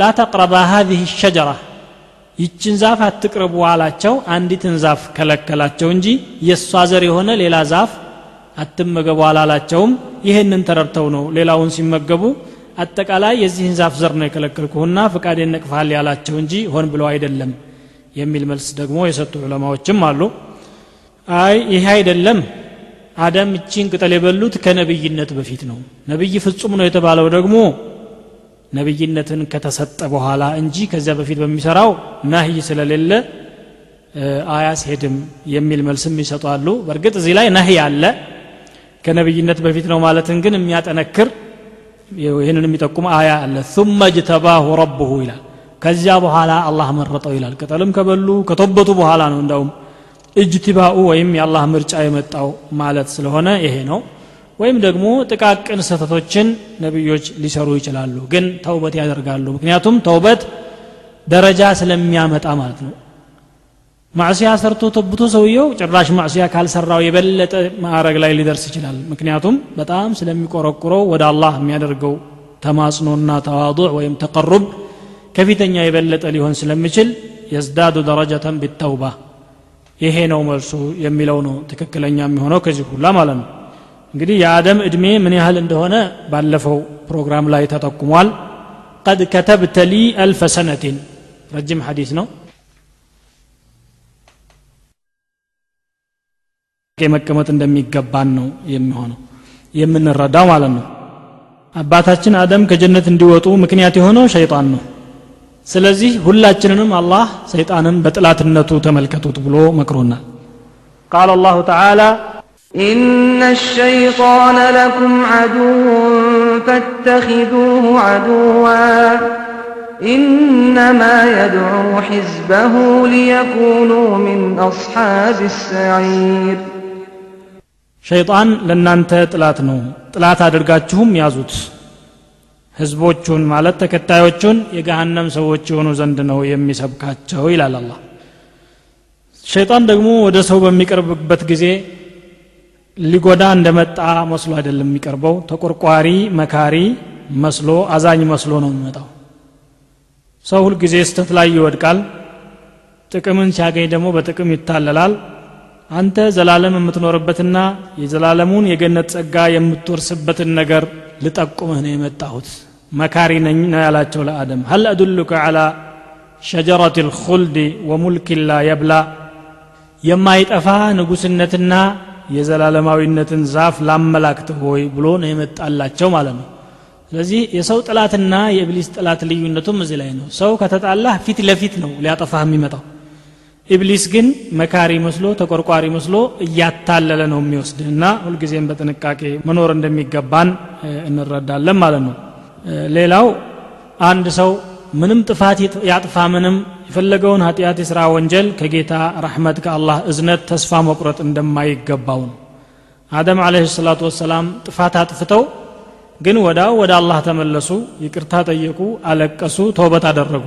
ላተቅረባ ሀዚህ ሸጀራ ይችን ዛፍ አትቅረቡ አላቸው። አንዲትን ዛፍ ከለከላቸው እንጂ የእሷ ዘር የሆነ ሌላ ዛፍ አትመገቡ አላላቸውም። ይህንን ተረድተው ነው ሌላውን ሲመገቡ አጠቃላይ የዚህን ዛፍ ዘር ነው የከለከልኩህና ፍቃዴን ነቅፋል ያላቸው እንጂ ሆን ብለው አይደለም የሚል መልስ ደግሞ የሰጡ ዑለማዎችም አሉ። አይ ይሄ አይደለም። አደም እቺን ቅጠል የበሉት ከነብይነት በፊት ነው። ነብይ ፍጹም ነው የተባለው ደግሞ ነብይነትን ከተሰጠ በኋላ እንጂ ከዚያ በፊት በሚሰራው ናህይ ስለሌለ አያስሄድም የሚል መልስም ይሰጧሉ በእርግጥ እዚህ ላይ ናህይ አለ ከነብይነት በፊት ነው ማለትን ግን የሚያጠነክር ይህንን የሚጠቁም አያ አለ ثم اجتباه ربه ይላል ከዚያ በኋላ አላህ መረጠው ይላል ቅጠልም ከበሉ ከተበቱ በኋላ ነው እንዳውም እጅትባኡ ወይም የአላህ ምርጫ የመጣው ማለት ስለሆነ ይሄ ነው ወይም ደግሞ ጥቃቅን ስህተቶችን ነቢዮች ሊሰሩ ይችላሉ። ግን ተውበት ያደርጋሉ። ምክንያቱም ተውበት ደረጃ ስለሚያመጣ ማለት ነው። ማዕሲያ ሰርቶ ተብቶ ሰውየው ጭራሽ ማዕሲያ ካልሰራው የበለጠ ማዕረግ ላይ ሊደርስ ይችላል። ምክንያቱም በጣም ስለሚቆረቁረው ወደ አላህ የሚያደርገው ተማጽኖና ተዋضዕ ወይም ተቀሩብ ከፊተኛ የበለጠ ሊሆን ስለሚችል የዝዳዱ ደረጃተን ቢተውባ ይሄ ነው መልሱ የሚለው ነው ትክክለኛ የሚሆነው ከዚህ ሁላ ማለት ነው እንግዲህ የአደም ዕድሜ ምን ያህል እንደሆነ ባለፈው ፕሮግራም ላይ ተጠቁሟል። ቀድ ከተብተ ሊ አልፈ ሰነቲን። ረጅም ሐዲስ ነው። መቀመጥ እንደሚገባን ነው የሚሆነው የምንረዳው ማለት ነው። አባታችን አደም ከጀነት እንዲወጡ ምክንያት የሆነው ሸይጣን ነው። ስለዚህ ሁላችንንም አላህ ሰይጣንን በጥላትነቱ ተመልከቱት ብሎ መክሮናል። ቃል አላሁ ተዓላ إن الشيطان لكم عدو فاتخذوه عدوا إنما يدعو حزبه ليكونوا من أصحاب السعير ሸይጣን ለእናንተ ጥላት ነው ጥላት አድርጋችሁም ያዙት ህዝቦቹን ማለት ተከታዮቹን የገሃነም ሰዎች የሆኑ ዘንድ ነው የሚሰብካቸው ይላል አላህ ሸይጣን ደግሞ ወደ ሰው በሚቀርብበት ጊዜ ሊጎዳ እንደመጣ መስሎ አይደለም የሚቀርበው። ተቆርቋሪ መካሪ መስሎ አዛኝ መስሎ ነው የሚመጣው። ሰው ሁልጊዜ ስተት ላይ ይወድቃል። ጥቅምን ሲያገኝ ደግሞ በጥቅም ይታለላል። አንተ ዘላለም የምትኖርበትና የዘላለሙን የገነት ጸጋ የምትወርስበትን ነገር ልጠቁምህ ነው የመጣሁት። መካሪ ነኝ ነው ያላቸው ለአደም። ሀል አዱሉከ ዓላ ሸጀረት ልኹልድ ወሙልክ ላ የብላ? የማይጠፋ ንጉስነትና የዘላለማዊነትን ዛፍ ላመላክትህ ሆይ ብሎ ነው የመጣላቸው ማለት ነው። ስለዚህ የሰው ጥላትና የኢብሊስ ጥላት ልዩነቱም እዚህ ላይ ነው። ሰው ከተጣላህ ፊት ለፊት ነው ሊያጠፋህ የሚመጣው። ኢብሊስ ግን መካሪ መስሎ ተቆርቋሪ መስሎ እያታለለ ነው የሚወስድህ እና ሁልጊዜም በጥንቃቄ መኖር እንደሚገባን እንረዳለን ማለት ነው። ሌላው አንድ ሰው ምንም ጥፋት ያጥፋ ምንም የፈለገውን ኃጢአት የሥራ ወንጀል ከጌታ ረሕመት ከአላህ እዝነት ተስፋ መቁረጥ እንደማይገባው ነው አደም አለህ ሰላቱ ወሰላም ጥፋት አጥፍተው ግን ወዳው ወደ አላህ ተመለሱ ይቅርታ ጠየቁ አለቀሱ ተውበት አደረጉ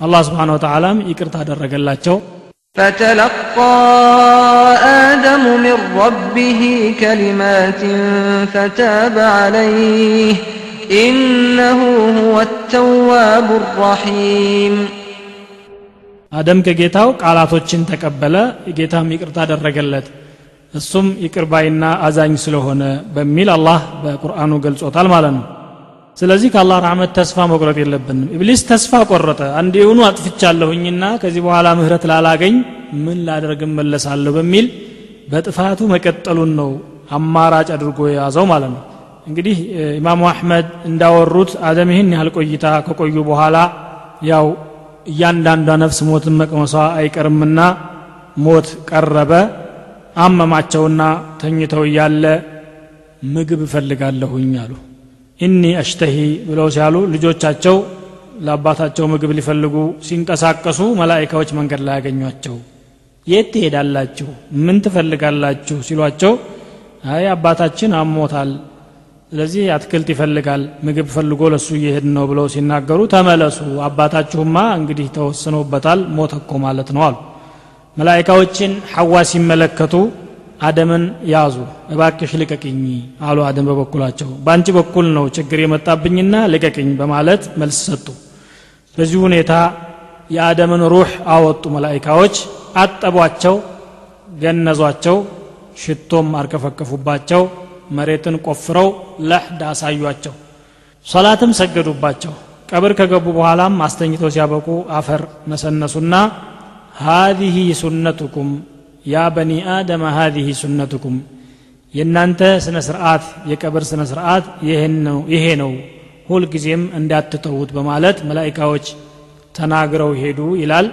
አላህ ስብሓን ወተዓላም ይቅርታ አደረገላቸው فتلقى آدم من ربه كلمات فتاب عليه إنه هو التواب الرحيم አደም ከጌታው ቃላቶችን ተቀበለ ጌታም ይቅርታ አደረገለት እሱም ይቅርባይና አዛኝ ስለሆነ በሚል አላህ በቁርአኑ ገልጾታል ማለት ነው። ስለዚህ ከአላህ ረሕመት ተስፋ መቁረጥ የለብንም። ኢብሊስ ተስፋ ቆረጠ። አንዴውኑ አጥፍቻለሁኝና ከዚህ በኋላ ምህረት ላላገኝ ምን ላደርግ መለሳለሁ በሚል በጥፋቱ መቀጠሉን ነው አማራጭ አድርጎ የያዘው ማለት ነው። እንግዲህ ኢማሙ አሕመድ እንዳወሩት አደም ይህን ያህል ቆይታ ከቆዩ በኋላ ያው እያንዳንዷ ነፍስ ሞትን መቅመሷ አይቀርምና ሞት ቀረበ። አመማቸውና ተኝተው እያለ ምግብ እፈልጋለሁኝ አሉ። ኢኒ አሽተሂ ብለው ሲያሉ ልጆቻቸው ለአባታቸው ምግብ ሊፈልጉ ሲንቀሳቀሱ መላይካዎች መንገድ ላይ ያገኟቸው የት ትሄዳላችሁ? ምን ትፈልጋላችሁ? ሲሏቸው አይ አባታችን አሞታል ስለዚህ አትክልት ይፈልጋል ምግብ ፈልጎ ለሱ እየሄድ ነው ብለው ሲናገሩ ተመለሱ። አባታችሁማ እንግዲህ ተወስኖበታል ሞተ እኮ ማለት ነው አሉ። መላይካዎችን ሐዋ ሲመለከቱ አደምን ያዙ እባክሽ ልቀቅኝ አሉ አደም በበኩላቸው። በአንቺ በኩል ነው ችግር የመጣብኝና ልቀቅኝ በማለት መልስ ሰጡ። በዚህ ሁኔታ የአደምን ሩህ አወጡ። መላይካዎች አጠቧቸው ገነዟቸው ሽቶም አርከፈከፉባቸው መሬትን ቆፍረው ለሕድ አሳዩአቸው። ሶላትም ሰገዱባቸው። ቀብር ከገቡ በኋላም አስተኝተው ሲያበቁ አፈር ነሰነሱና ሃዚህ ሱነቱኩም ያ በኒ አደም ሃዚህ ሱነቱኩም የእናንተ ስነ ስርዓት የቀብር ስነ ስርዓት ይሄ ነው ሁልጊዜም እንዳትተዉት በማለት መላይካዎች ተናግረው ሄዱ ይላል።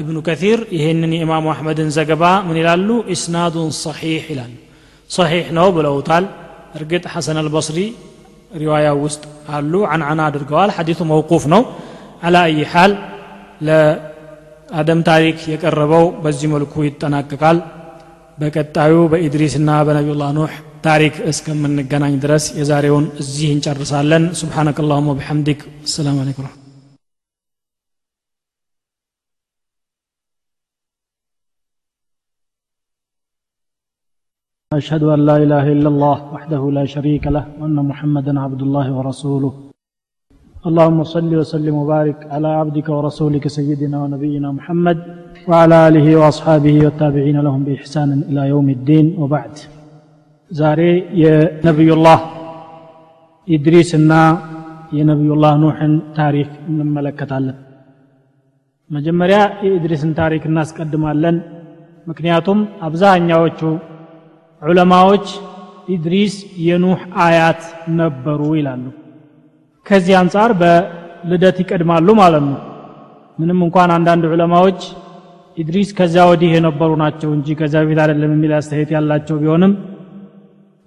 እብኑ ከቲር ይህንን የኢማሙ አሕመድን ዘገባ ምን ይላሉ? ኢስናዱን ሰሒሕ ይላሉ ሰሒሕ ነው ብለውታል። እርግጥ ሐሰን አልበስሪ ሪዋያ ውስጥ አሉ። አንዓና አድርገዋል። ሐዲቱ መውቁፍ ነው። አላ አይ ሓል ለአደም ታሪክ የቀረበው በዚህ መልኩ ይጠናቀቃል። በቀጣዩ በኢድሪስና በነቢዩላህ ኑሕ ታሪክ እስከምንገናኝ ድረስ የዛሬውን እዚህ እንጨርሳለን። ስብሓነከ አላሁማ ወቢሐምዲክ። አሰላሙ አለይኩም أشهد أن لا إله إلا الله وحده لا شريك له وأن محمدا عبد الله ورسوله. اللهم صل وسلم وبارك على عبدك ورسولك سيدنا ونبينا محمد وعلى آله وأصحابه والتابعين لهم بإحسان إلى يوم الدين. وبعد زاري يا نبي الله إدريسنا يا نبي الله نوح تاريخ من ملكة الله الناس قدم ታሪክ مكنياتهم ምክንያቱም አብዛኛዎቹ ዑለማዎች ኢድሪስ የኑህ አያት ነበሩ ይላሉ። ከዚህ አንጻር በልደት ይቀድማሉ ማለት ነው። ምንም እንኳን አንዳንድ ዑለማዎች ኢድሪስ ከዚያ ወዲህ የነበሩ ናቸው እንጂ ከዚያ በፊት አይደለም የሚል አስተያየት ያላቸው ቢሆንም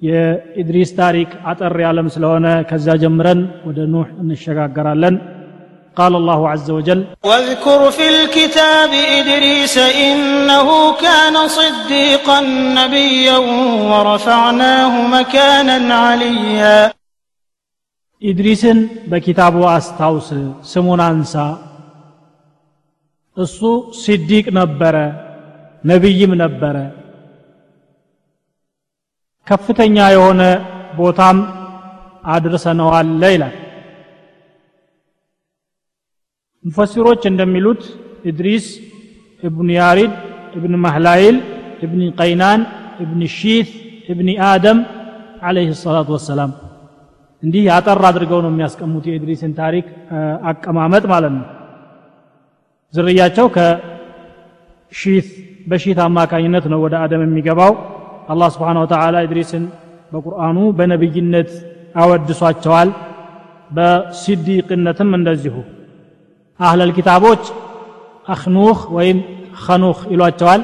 የኢድሪስ ታሪክ አጠር ያለም ስለሆነ ከዚያ ጀምረን ወደ ኑህ እንሸጋገራለን قال الله عز وجل واذكر في الكتاب إدريس إنه كان صديقا نبيا ورفعناه مكانا عليا ኢድሪስን በኪታቡ አስታውስ ስሙን አንሳ እሱ ሲዲቅ ነበረ ነቢይም ነበረ ከፍተኛ የሆነ ቦታም አድርሰነዋለ ይላል ሙፈሲሮች እንደሚሉት ኢድሪስ እብን ያሪድ እብን ማህላይል እብን ቀይናን እብን ሺት እብን አደም አለይህ ሰላቱ ወሰላም። እንዲህ አጠር አድርገው ነው የሚያስቀሙት የኢድሪስን ታሪክ አቀማመጥ ማለት ነው። ዝርያቸው ከሺት በሺት አማካኝነት ነው ወደ አደም የሚገባው። አላህ ስብሓን ወተላ ኢድሪስን በቁርአኑ በነቢይነት አወድሷቸዋል። በሲዲቅነትም እንደዚሁ አህለል ኪታቦች አክኑህ ወይም ኸኑህ ይሏቸዋል።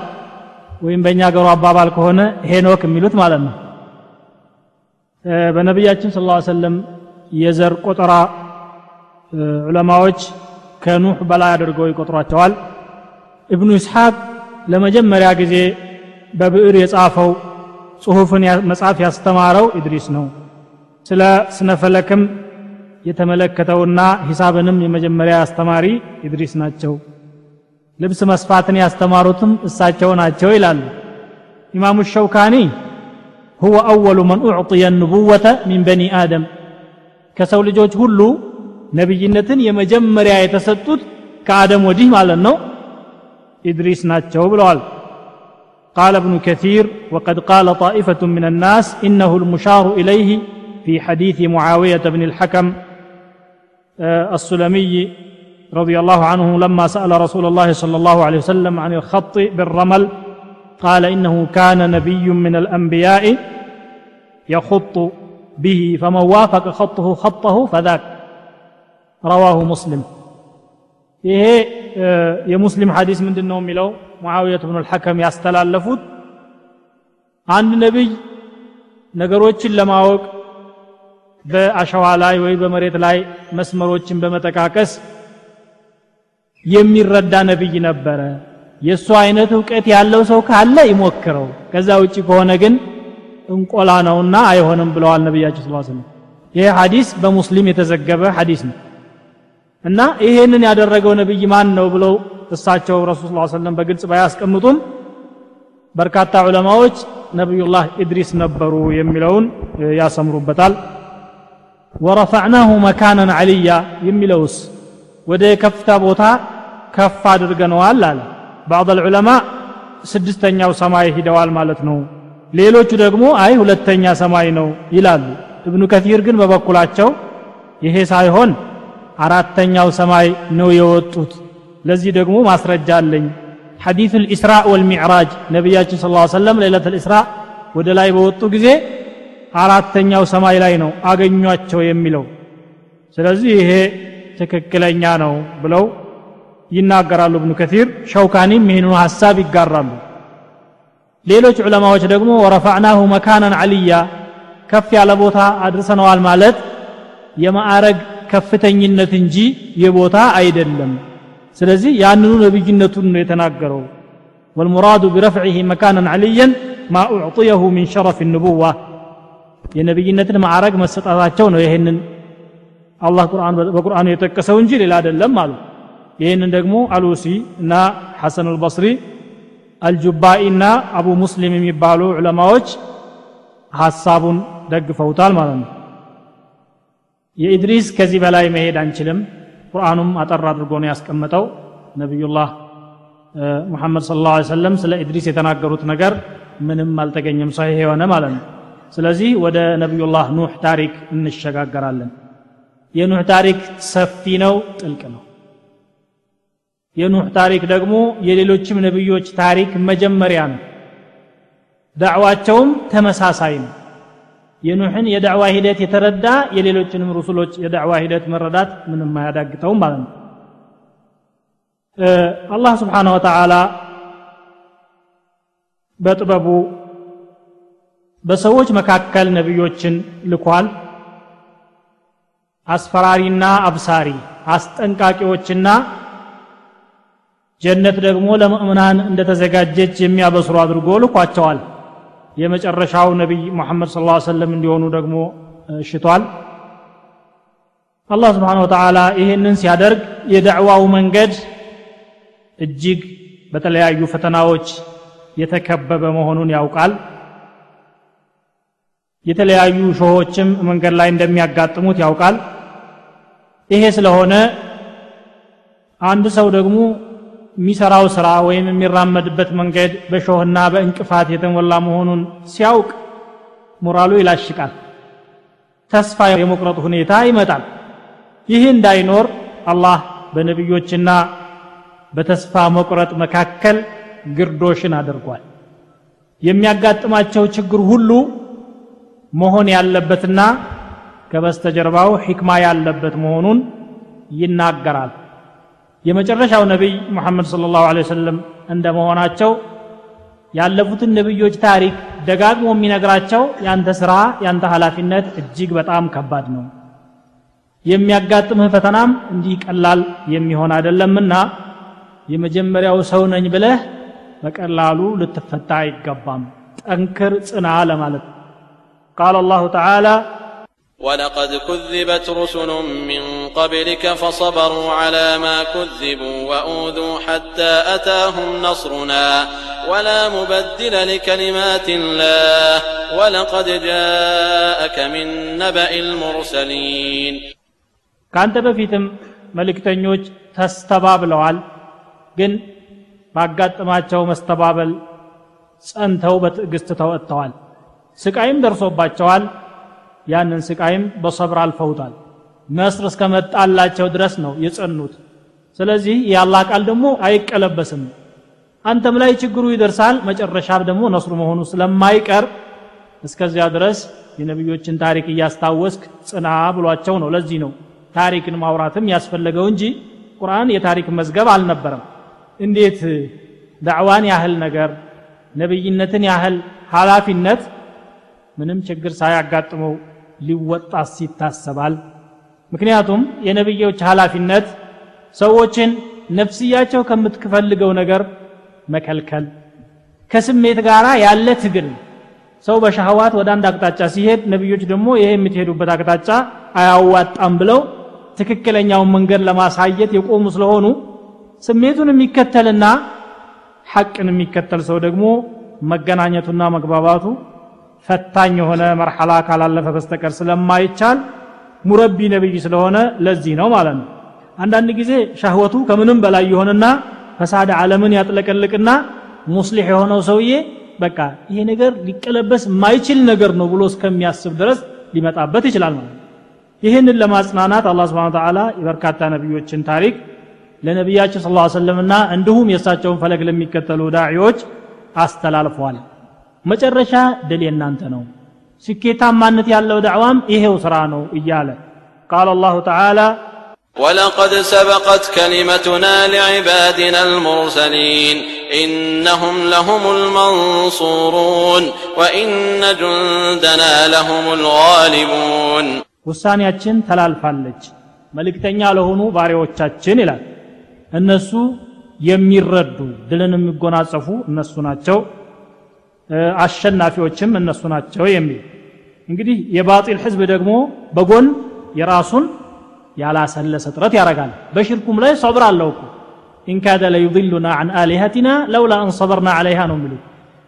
ወይም በእኛ ገሩ አባባል ከሆነ ሄኖክ የሚሉት ማለት ነው። በነቢያችን ስለ ላ ሰለም የዘር ቆጠራ ዑለማዎች ከኑህ በላይ አድርገው ይቆጥሯቸዋል። እብኑ ኢስሐቅ ለመጀመሪያ ጊዜ በብዕር የጻፈው ጽሑፍን መጻፍ ያስተማረው ኢድሪስ ነው። ስለ ስነፈለክም የተመለከተውና ሂሳብንም የመጀመሪያ አስተማሪ ኢድሪስ ናቸው ልብስ መስፋትን ያስተማሩትም እሳቸው ናቸው ይላሉ ኢማሙ ሸውካኒ ሁወ አወሉ መን ኡዕጥየ ንቡወተ ሚን በኒ አደም ከሰው ልጆች ሁሉ ነቢይነትን የመጀመሪያ የተሰጡት ከአደም ወዲህ ማለት ነው ኢድሪስ ናቸው ብለዋል قال ابن كثير وقد قال طائفة من الناس إنه المشار إليه في حديث معاوية بن الحكم السلمي رضي الله عنه لما سأل رسول الله صلى الله عليه وسلم عن الخط بالرمل قال إنه كان نبي من الأنبياء يخط به فمن وافق خطه خطه فذاك رواه مسلم ይሄ የሙስሊም ሐዲስ ምንድን ነው የሚለው ሙዓውየት ብኑ ልሐከም ያስተላለፉት አንድ ነቢይ ነገሮችን ለማወቅ በአሸዋ ላይ ወይ በመሬት ላይ መስመሮችን በመጠቃቀስ የሚረዳ ነቢይ ነበረ። የእሱ አይነት እውቀት ያለው ሰው ካለ ይሞክረው። ከዛ ውጭ ከሆነ ግን እንቆላ ነውና አይሆንም ብለዋል ነቢያቸው ስ ስለም ይህ ሐዲስ በሙስሊም የተዘገበ ሐዲስ ነው። እና ይሄንን ያደረገው ነቢይ ማን ነው ብለው እሳቸው ረሱል ስ ሰለም በግልጽ ባያስቀምጡም በርካታ ዑለማዎች ነቢዩላህ ኢድሪስ ነበሩ የሚለውን ያሰምሩበታል ወረፈዕናሁ መካነን አልያ የሚለውስ ወደ የከፍታ ቦታ ከፍ አድርገነዋል አለ። ባዕض ልዑለማ ስድስተኛው ሰማይ ሂደዋል ማለት ነው። ሌሎቹ ደግሞ አይ ሁለተኛ ሰማይ ነው ይላሉ። እብኑ ከፊር ግን በበኩላቸው ይሄ ሳይሆን አራተኛው ሰማይ ነው የወጡት። ለዚህ ደግሞ ማስረጃ አለኝ። ሐዲث الإسراء والمعراج ነቢያችን صلى الله عليه وسلم ወደ ላይ በወጡ ጊዜ አራተኛው ሰማይ ላይ ነው አገኟቸው የሚለው ስለዚህ ይሄ ትክክለኛ ነው ብለው ይናገራሉ እብኑ ከቲር ሸውካኒም ይህንኑ ሐሳብ ይጋራሉ ሌሎች ዑለማዎች ደግሞ ወረፋዕናሁ መካናን አልያ ከፍ ያለ ቦታ አድርሰነዋል ማለት የማዕረግ ከፍተኝነት እንጂ የቦታ አይደለም ስለዚህ ያንኑ ነብይነቱን ነው የተናገረው والمراد برفعه مكانا عليا ما أعطيه من شرف النبوة የነብይነትን ማዕረግ መሰጣታቸው ነው ይህንን አላህ በቁርአኑ የጠቀሰው እንጂ ሌላ አይደለም አሉ። ይህንን ደግሞ አሉሲ እና ሐሰን አልበስሪ አልጁባኢ እና አቡ ሙስሊም የሚባሉ ዑለማዎች ሐሳቡን ደግፈውታል ማለት ነው። የኢድሪስ ከዚህ በላይ መሄድ አንችልም። ቁርአኑም አጠር አድርጎ ነው ያስቀመጠው። ነቢዩላህ ሙሐመድ ስለ ላ ሰለም ስለ ኢድሪስ የተናገሩት ነገር ምንም አልተገኘም ሰሒህ የሆነ ማለት ነው ስለዚህ ወደ ነቢዩላህ ኑህ ታሪክ እንሸጋገራለን። የኑህ ታሪክ ሰፊ ነው ጥልቅ ነው። የኑህ ታሪክ ደግሞ የሌሎችም ነቢዮች ታሪክ መጀመሪያ ነው። ዳዕዋቸውም ተመሳሳይ ነው። የኑሕን የዳዕዋ ሂደት የተረዳ የሌሎችንም ሩሱሎች የዳዕዋ ሂደት መረዳት ምንም አያዳግተውም ማለት ነው። አላህ ስብሓንሁ ወተዓላ በጥበቡ በሰዎች መካከል ነቢዮችን ልኳል። አስፈራሪና አብሳሪ አስጠንቃቂዎችና ጀነት ደግሞ ለምእምናን እንደተዘጋጀች የሚያበስሩ አድርጎ ልኳቸዋል። የመጨረሻው ነቢይ ሙሐመድ ስ ሰለም እንዲሆኑ ደግሞ ሽቷል። አላህ ስብሓን ወተዓላ ይህንን ሲያደርግ የዳዕዋው መንገድ እጅግ በተለያዩ ፈተናዎች የተከበበ መሆኑን ያውቃል የተለያዩ ሾሆችም መንገድ ላይ እንደሚያጋጥሙት ያውቃል። ይሄ ስለሆነ አንድ ሰው ደግሞ የሚሰራው ስራ ወይም የሚራመድበት መንገድ በሾህና በእንቅፋት የተሞላ መሆኑን ሲያውቅ ሞራሉ ይላሽቃል። ተስፋ የመቁረጥ ሁኔታ ይመጣል። ይህ እንዳይኖር አላህ በነቢዮችና በተስፋ መቁረጥ መካከል ግርዶሽን አድርጓል። የሚያጋጥማቸው ችግር ሁሉ መሆን ያለበትና ከበስተጀርባው ሕክማ ያለበት መሆኑን ይናገራል። የመጨረሻው ነቢይ ሙሐመድ ስለ ላሁ ወሰለም እንደ መሆናቸው ያለፉትን ነቢዮች ታሪክ ደጋግሞ የሚነግራቸው ያንተ ስራ ያንተ ኃላፊነት እጅግ በጣም ከባድ ነው። የሚያጋጥምህ ፈተናም እንዲህ ቀላል የሚሆን አይደለምና የመጀመሪያው ሰው ነኝ ብለህ በቀላሉ ልትፈታ አይገባም። ጠንክር ጽና ለማለት ቃል አላሁ ተዓላ ولقد كذبت رسل من قبلك فصبروا على ما كذبوا واوذوا حتى اتاهم نصرنا ولا مبدل لكلمات الله ولقد جاءك من نبا المرسلين ከአንተ በፊትም መልእክተኞች ተስተባብለዋል ግን ባጋጥማቸው መስተባበል ጸንተው በትዕግስት ተወጥተዋል ስቃይም ደርሶባቸዋል። ያንን ስቃይም በሰብር አልፈውታል። ነስር እስከመጣላቸው ድረስ ነው የጸኑት። ስለዚህ የአላህ ቃል ደግሞ አይቀለበስም። አንተም ላይ ችግሩ ይደርሳል መጨረሻ ደግሞ ነስሩ መሆኑ ስለማይቀር እስከዚያ ድረስ የነቢዮችን ታሪክ እያስታወስክ ጽና ብሏቸው ነው። ለዚህ ነው ታሪክን ማውራትም ያስፈለገው እንጂ ቁርአን የታሪክ መዝገብ አልነበረም። እንዴት ዳዕዋን ያህል ነገር ነብይነትን ያህል ኃላፊነት ምንም ችግር ሳያጋጥመው ሊወጣስ ይታሰባል። ምክንያቱም የነብዮች ኃላፊነት ሰዎችን ነፍስያቸው ከምትፈልገው ነገር መከልከል ከስሜት ጋር ያለ ትግል። ሰው በሻህዋት ወደ አንድ አቅጣጫ ሲሄድ ነቢዮች ደግሞ ይሄ የምትሄዱበት አቅጣጫ አያዋጣም ብለው ትክክለኛውን መንገድ ለማሳየት የቆሙ ስለሆኑ ስሜቱን የሚከተልና ሐቅን የሚከተል ሰው ደግሞ መገናኘቱና መግባባቱ ፈታኝ የሆነ መርሐላ ካላለፈ በስተቀር ስለማይቻል ሙረቢ ነብይ ስለሆነ ለዚህ ነው ማለት ነው። አንዳንድ ጊዜ ሻህወቱ ከምንም በላይ የሆነና ፈሳድ ዓለምን ያጥለቀልቅና ሙስሊሕ የሆነው ሰውዬ በቃ ይሄ ነገር ሊቀለበስ የማይችል ነገር ነው ብሎ እስከሚያስብ ድረስ ሊመጣበት ይችላል ማለት ነው። ይህንን ለማጽናናት አላህ ስብሓን ተዓላ የበርካታ ነቢዮችን ታሪክ ለነቢያችን ስ ሰለምና እንዲሁም የእሳቸውን ፈለግ ለሚከተሉ ዳዒዎች አስተላልፏል መጨረሻ ድል የናንተ ነው ስኬታማነት ያለው ዳዕዋም ይሄው ስራ ነው እያለ ቃል አላሁ ተዓላ ولقد سبقت كلمتنا لعبادنا المرسلين إنهم لهم المنصورون وإن جندنا لهم الغالبون ውሳኔያችን ተላልፋለች መልእክተኛ ለሆኑ ባሪያዎቻችን ይላል እነሱ የሚረዱ ድልን የሚጎናጸፉ እነሱ ናቸው አሸናፊዎችም እነሱ ናቸው የሚል። እንግዲህ የባጢል ህዝብ ደግሞ በጎን የራሱን ያላሰለሰ ጥረት ያደርጋል። በሽርኩም ላይ ሰብር አለው እኮ። ኢንካደ ለዩድሉና አን አሊሀቲና ለውላ አን ሰበርና አለይሃ ነው የሚሉት።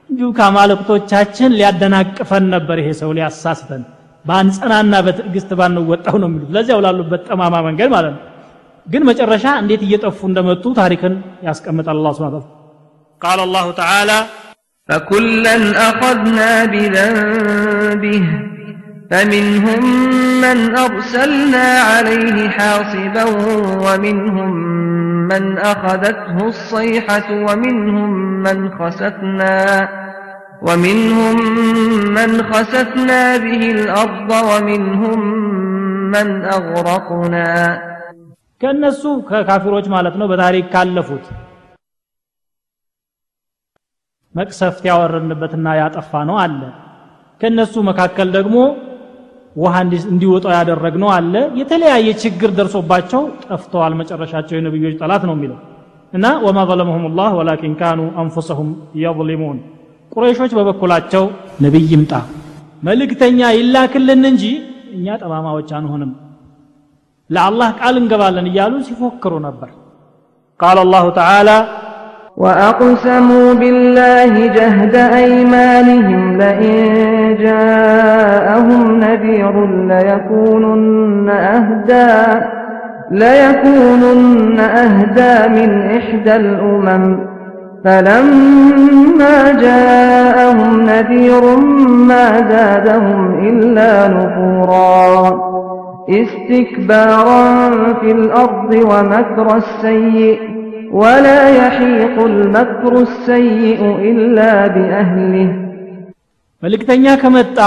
እንዲሁ ከአማልክቶቻችን ሊያደናቅፈን ነበር ይሄ ሰው ሊያሳስተን። በአንጸናና በትዕግስት ባንወጣው ነው የሚሉት። ለዚያው ላሉበት ጠማማ መንገድ ማለት ነው። ግን መጨረሻ እንዴት እየጠፉ እንደመጡ ታሪክን ያስቀምጣል አላ ስብን ቃል አላሁ ተዓላ فكلا أخذنا بذنبه فمنهم من أرسلنا عليه حاصبا ومنهم من أخذته الصيحة ومنهم من خسفنا ومنهم من خسفنا به الأرض ومنهم من أغرقنا. كأن السوق كافر مالتنا بذلك كالفوت. መቅሰፍት ያወረንበትና ያጠፋ ነው አለ። ከእነሱ መካከል ደግሞ ውሃ እንዲወጣ ያደረግነው አለ። የተለያየ ችግር ደርሶባቸው ጠፍተዋል መጨረሻቸው የነቢዮች ጠላት ነው የሚለው። እና ወማ ظለመሁም ላህ ወላኪን ካኑ አንፉሰሁም የظሊሙን ቁረይሾች በበኩላቸው ነቢይ ይምጣ መልእክተኛ ይላክልን እንጂ እኛ ጠማማዎች አንሆንም ለአላህ ቃል እንገባለን እያሉ ሲፎክሩ ነበር። ቃል አላሁ ተዓላ وأقسموا بالله جهد أيمانهم لئن جاءهم نذير ليكونن أهدى ليكونن أهدى من إحدى الأمم فلما جاءهم نذير ما زادهم إلا نفورا استكبارا في الأرض ومكر السيئ ولا يحيق المكر السيء إلا بأهله መልእክተኛ ከመጣ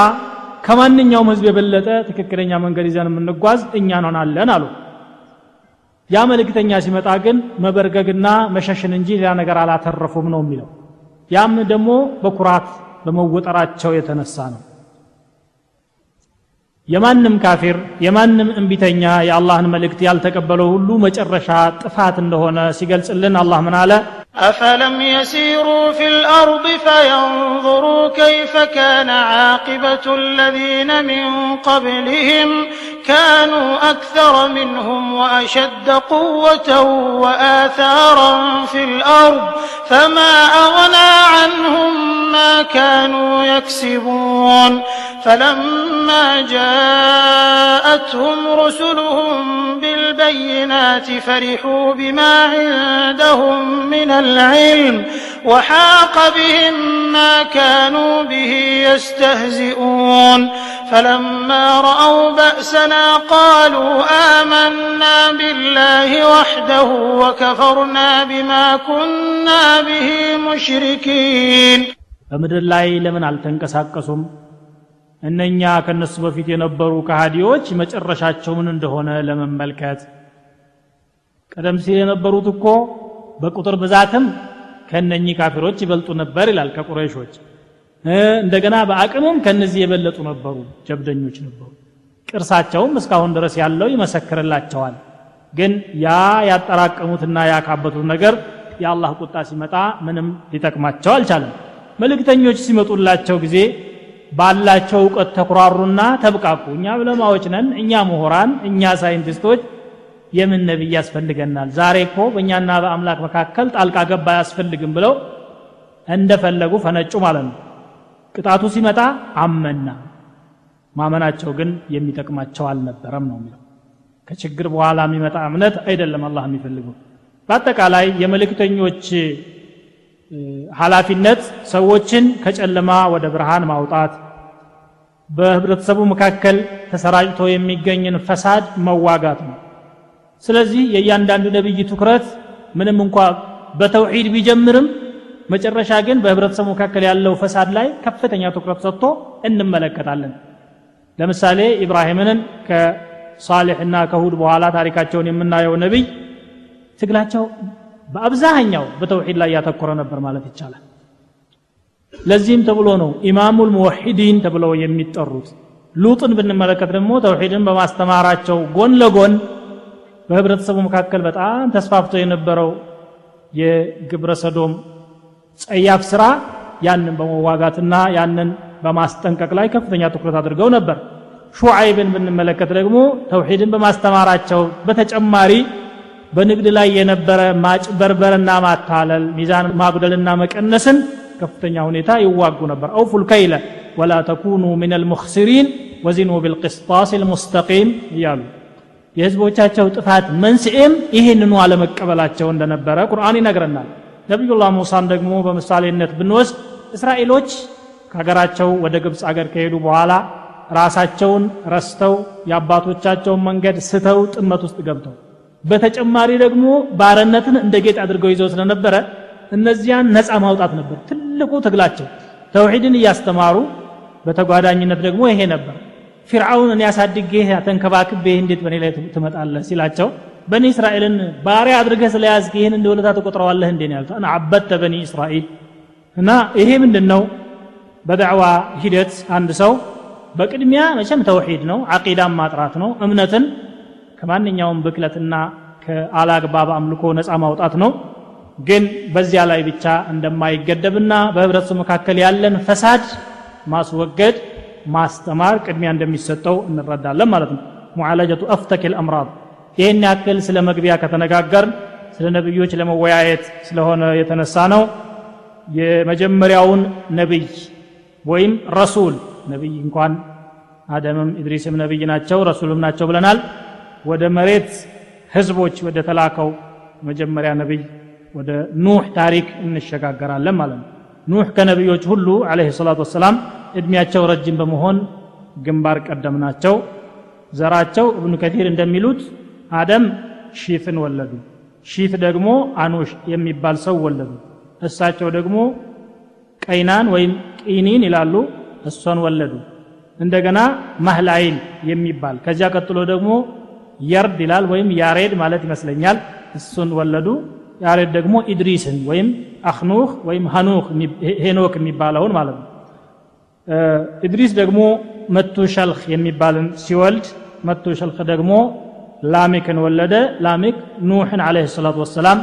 ከማንኛውም ህዝብ የበለጠ ትክክለኛ መንገድ ይዘን የምንጓዝ እኛ እንሆናለን አሉ ያ መልእክተኛ ሲመጣ ግን መበርገግና መሸሽን እንጂ ሌላ ነገር አላተረፉም ነው የሚለው ያም ደግሞ በኩራት በመወጠራቸው የተነሳ ነው የማንም ካፊር የማንም እንቢተኛ የአላህን መልእክት ያልተቀበለው ሁሉ መጨረሻ ጥፋት እንደሆነ ሲገልጽልን አላህ ምን አለ أفلم يسيروا في الأرض فينظروا كيف كان عاقبة الذين من قبلهم كانوا أكثر منهم وأشد قوة وآثارا في الأرض فما أغنى عنهم ما كانوا يكسبون. فلما جاءتهم رسلهم بالبينات فرحوا بما عندهم من العلم وحاق بهم ما كانوا به يستهزئون فلما رأوا بأسنا قالوا آمنا بالله وحده وكفرنا بما كنا به مشركين በምድር ላይ ለምን አልተንቀሳቀሱም እነኛ ከነሱ በፊት የነበሩ ከሃዲዎች መጨረሻቸው ምን እንደሆነ ለመመልከት። ቀደም ሲል የነበሩት እኮ በቁጥር ብዛትም ከነኚህ ካፊሮች ይበልጡ ነበር ይላል ከቁረይሾች። እንደገና በአቅምም ከነዚህ የበለጡ ነበሩ ጀብደኞች ነበሩ። ቅርሳቸውም እስካሁን ድረስ ያለው ይመሰክርላቸዋል። ግን ያ ያጠራቀሙትና ያካበቱት ነገር የአላህ ቁጣ ሲመጣ ምንም ሊጠቅማቸው አልቻለም። መልእክተኞች ሲመጡላቸው ጊዜ ባላቸው እውቀት ተኩራሩና ተብቃቁ። እኛ ብለማዎች ነን እኛ ምሁራን እኛ ሳይንቲስቶች። የምን ነቢይ ያስፈልገናል? ዛሬ እኮ በእኛና በአምላክ መካከል ጣልቃ ገባ አያስፈልግም ብለው እንደፈለጉ ፈነጩ ማለት ነው። ቅጣቱ ሲመጣ አመና። ማመናቸው ግን የሚጠቅማቸው አልነበረም ነው የሚለው። ከችግር በኋላ የሚመጣ እምነት አይደለም አላህ የሚፈልገው። በአጠቃላይ የመልእክተኞች ኃላፊነት ሰዎችን ከጨለማ ወደ ብርሃን ማውጣት በህብረተሰቡ መካከል ተሰራጭቶ የሚገኝን ፈሳድ መዋጋት ነው። ስለዚህ የእያንዳንዱ ነቢይ ትኩረት ምንም እንኳ በተውሂድ ቢጀምርም መጨረሻ ግን በህብረተሰቡ መካከል ያለው ፈሳድ ላይ ከፍተኛ ትኩረት ሰጥቶ እንመለከታለን። ለምሳሌ ኢብራሂምንን ከሳሌሕና ከሁድ በኋላ ታሪካቸውን የምናየው ነቢይ ትግላቸው በአብዛኛው በተውሂድ ላይ ያተኮረ ነበር ማለት ይቻላል። ለዚህም ተብሎ ነው ኢማሙል ሙወሒዲን ተብለው የሚጠሩት። ሉጥን ብንመለከት ደግሞ ተውሂድን በማስተማራቸው ጎን ለጎን በህብረተሰቡ መካከል በጣም ተስፋፍቶ የነበረው የግብረ ሰዶም ጸያፍ ስራ ያንን በመዋጋትና ያንን በማስጠንቀቅ ላይ ከፍተኛ ትኩረት አድርገው ነበር። ሹዓይብን ብንመለከት ደግሞ ተውሂድን በማስተማራቸው በተጨማሪ በንግድ ላይ የነበረ ማጭበርበርና ማታለል ሚዛን ማጉደልና መቀነስን ከፍተኛ ሁኔታ ይዋጉ ነበር። አውፉ ልከይለ ወላ ተኩኑ ምን አልሙክስሪን ወዚኑ ቢልቅስጣስ ልሙስተቂም እያሉ የህዝቦቻቸው ጥፋት መንስኤም ይህንኑ አለመቀበላቸው እንደነበረ ቁርአን ይነግረናል። ነቢዩላህ ሙሳን ደግሞ በምሳሌነት ብንወስድ እስራኤሎች ከሀገራቸው ወደ ግብፅ አገር ከሄዱ በኋላ ራሳቸውን ረስተው የአባቶቻቸውን መንገድ ስተው ጥመት ውስጥ ገብተው በተጨማሪ ደግሞ ባርነትን እንደ ጌጥ አድርገው ይዘው ስለነበረ እነዚያን ነፃ ማውጣት ነበር። ትልቁ ትግላቸው። ተውሒድን እያስተማሩ በተጓዳኝነት ደግሞ ይሄ ነበር። ፊርዓውን እኔ ያሳድጌህ ተንከባክቤህ እንዴት በእኔ ላይ ትመጣለህ ሲላቸው በኒ እስራኤልን ባሪያ አድርገህ ስለያዝክ ይህን እንደ ውለታ ትቆጥረዋለህ እንዴ? ነው ያሉት። አና አበተ በኒ እስራኤል. እና ይሄ ምንድን ነው በዳዕዋ ሂደት አንድ ሰው በቅድሚያ መቼም ተውሒድ ነው አቂዳን ማጥራት ነው እምነትን ከማንኛውም ብክለትና ከአላግባብ አምልኮ ነፃ ማውጣት ነው። ግን በዚያ ላይ ብቻ እንደማይገደብና በህብረተሰቡ መካከል ያለን ፈሳድ ማስወገድ ማስተማር ቅድሚያ እንደሚሰጠው እንረዳለን ማለት ነው። ሙዓለጀቱ አፍተክ ልአምራድ ይህን ያክል ስለ መግቢያ ከተነጋገር ስለ ነቢዮች ለመወያየት ስለሆነ የተነሳ ነው። የመጀመሪያውን ነቢይ ወይም ረሱል ነቢይ እንኳን አደምም ኢድሪስም ነቢይ ናቸው ረሱልም ናቸው ብለናል ወደ መሬት ህዝቦች ወደ ተላከው መጀመሪያ ነቢይ ወደ ኑህ ታሪክ እንሸጋገራለን ማለት ነው። ኑህ ከነቢዮች ሁሉ አለህ ሰላቱ ወሰላም እድሜያቸው ረጅም በመሆን ግንባር ቀደም ናቸው። ዘራቸው እብኑ ከቲር እንደሚሉት አደም ሺፍን ወለዱ ሺፍ ደግሞ አኑሽ የሚባል ሰው ወለዱ። እሳቸው ደግሞ ቀይናን ወይም ቂኒን ይላሉ እሷን ወለዱ። እንደገና ማህላይል የሚባል ከዚያ ቀጥሎ ደግሞ የርድ ይላል ወይም ያሬድ ማለት ይመስለኛል። እሱን ወለዱ። ያሬድ ደግሞ ኢድሪስን ወይም አክኑህ ወይም ሄኖክ የሚባለውን ማለት ነው። ኢድሪስ ደግሞ መቱ ሸልክ የሚባልን ሲወልድ መቱ ሸልክ ደግሞ ላሚክን ወለደ። لامك نوحا عليه الصلاة والسلام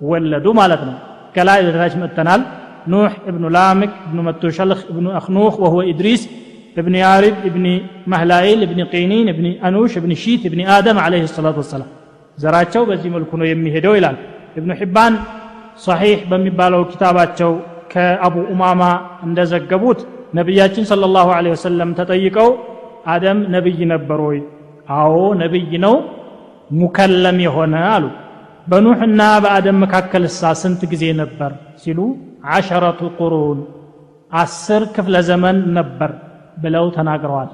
ولد ማለት ነው። ከላይ ወደታች መጥተናል። نوح ابن يارب ابن مهلائيل ابن قينين ابن أنوش ابن شيت ابن آدم عليه الصلاة والسلام ዘራቸው በዚህ መልኩ ነው የሚሄደው ይላል እብኑ ሒባን ሰሒሕ በሚባለው ኪታባቸው ከአቡ ኡማማ እንደዘገቡት ነቢያችን صلى الله عليه وسلم ተጠይቀው አደም ነብይ ነበር ወይ አዎ ነብይ ነው ሙከለም የሆነ አሉ በኑሕና በአደም መካከል እሳ ስንት ጊዜ ነበር ሲሉ ዓሸረቱ ቁሩን አስር ክፍለ ዘመን ነበር ብለው ተናግረዋል።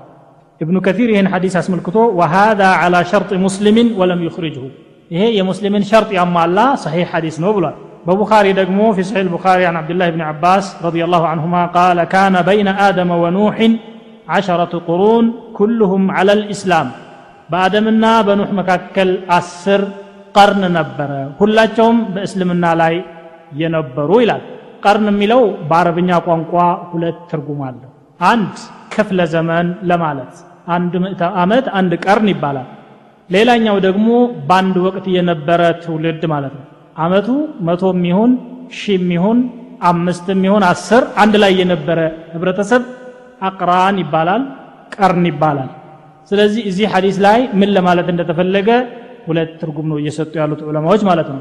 ኢብኑ ከሲር ይህን ሐዲስ አስመልክቶ ወሃዛ ዓላ ሸርጥ ሙስሊምን ወለም ዩኽሪጅሁ። ይሄ የሙስሊምን ሸርጥ ያሟላ ሰሒሕ ሐዲስ ነው ብሏል። በቡኻሪ ደግሞ ፊ ስሒሕ ልቡኻሪ አን ዓብድላህ ብን ዓባስ ረዲ ላሁ አንሁማ ቃለ ካነ በይነ አደመ ወኑሕን ዓሸረቱ ቁሩን ኩልሁም ዓላ ልእስላም በአደምና በኑሕ መካከል አስር ቀርን ነበረ። ሁላቸውም በእስልምና ላይ የነበሩ ይላል። ቀርን የሚለው በአረብኛ ቋንቋ ሁለት ትርጉም አለው። አንድ ክፍለ ዘመን ለማለት አንድ ምዕተ ዓመት አንድ ቀርን ይባላል። ሌላኛው ደግሞ በአንድ ወቅት የነበረ ትውልድ ማለት ነው። አመቱ መቶ ይሁን ሺ ይሁን አምስትም ይሁን አስር አንድ ላይ የነበረ ህብረተሰብ አቅራን ይባላል፣ ቀርን ይባላል። ስለዚህ እዚህ ሐዲስ ላይ ምን ለማለት እንደተፈለገ ሁለት ትርጉም ነው እየሰጡ ያሉት ዑለማዎች ማለት ነው።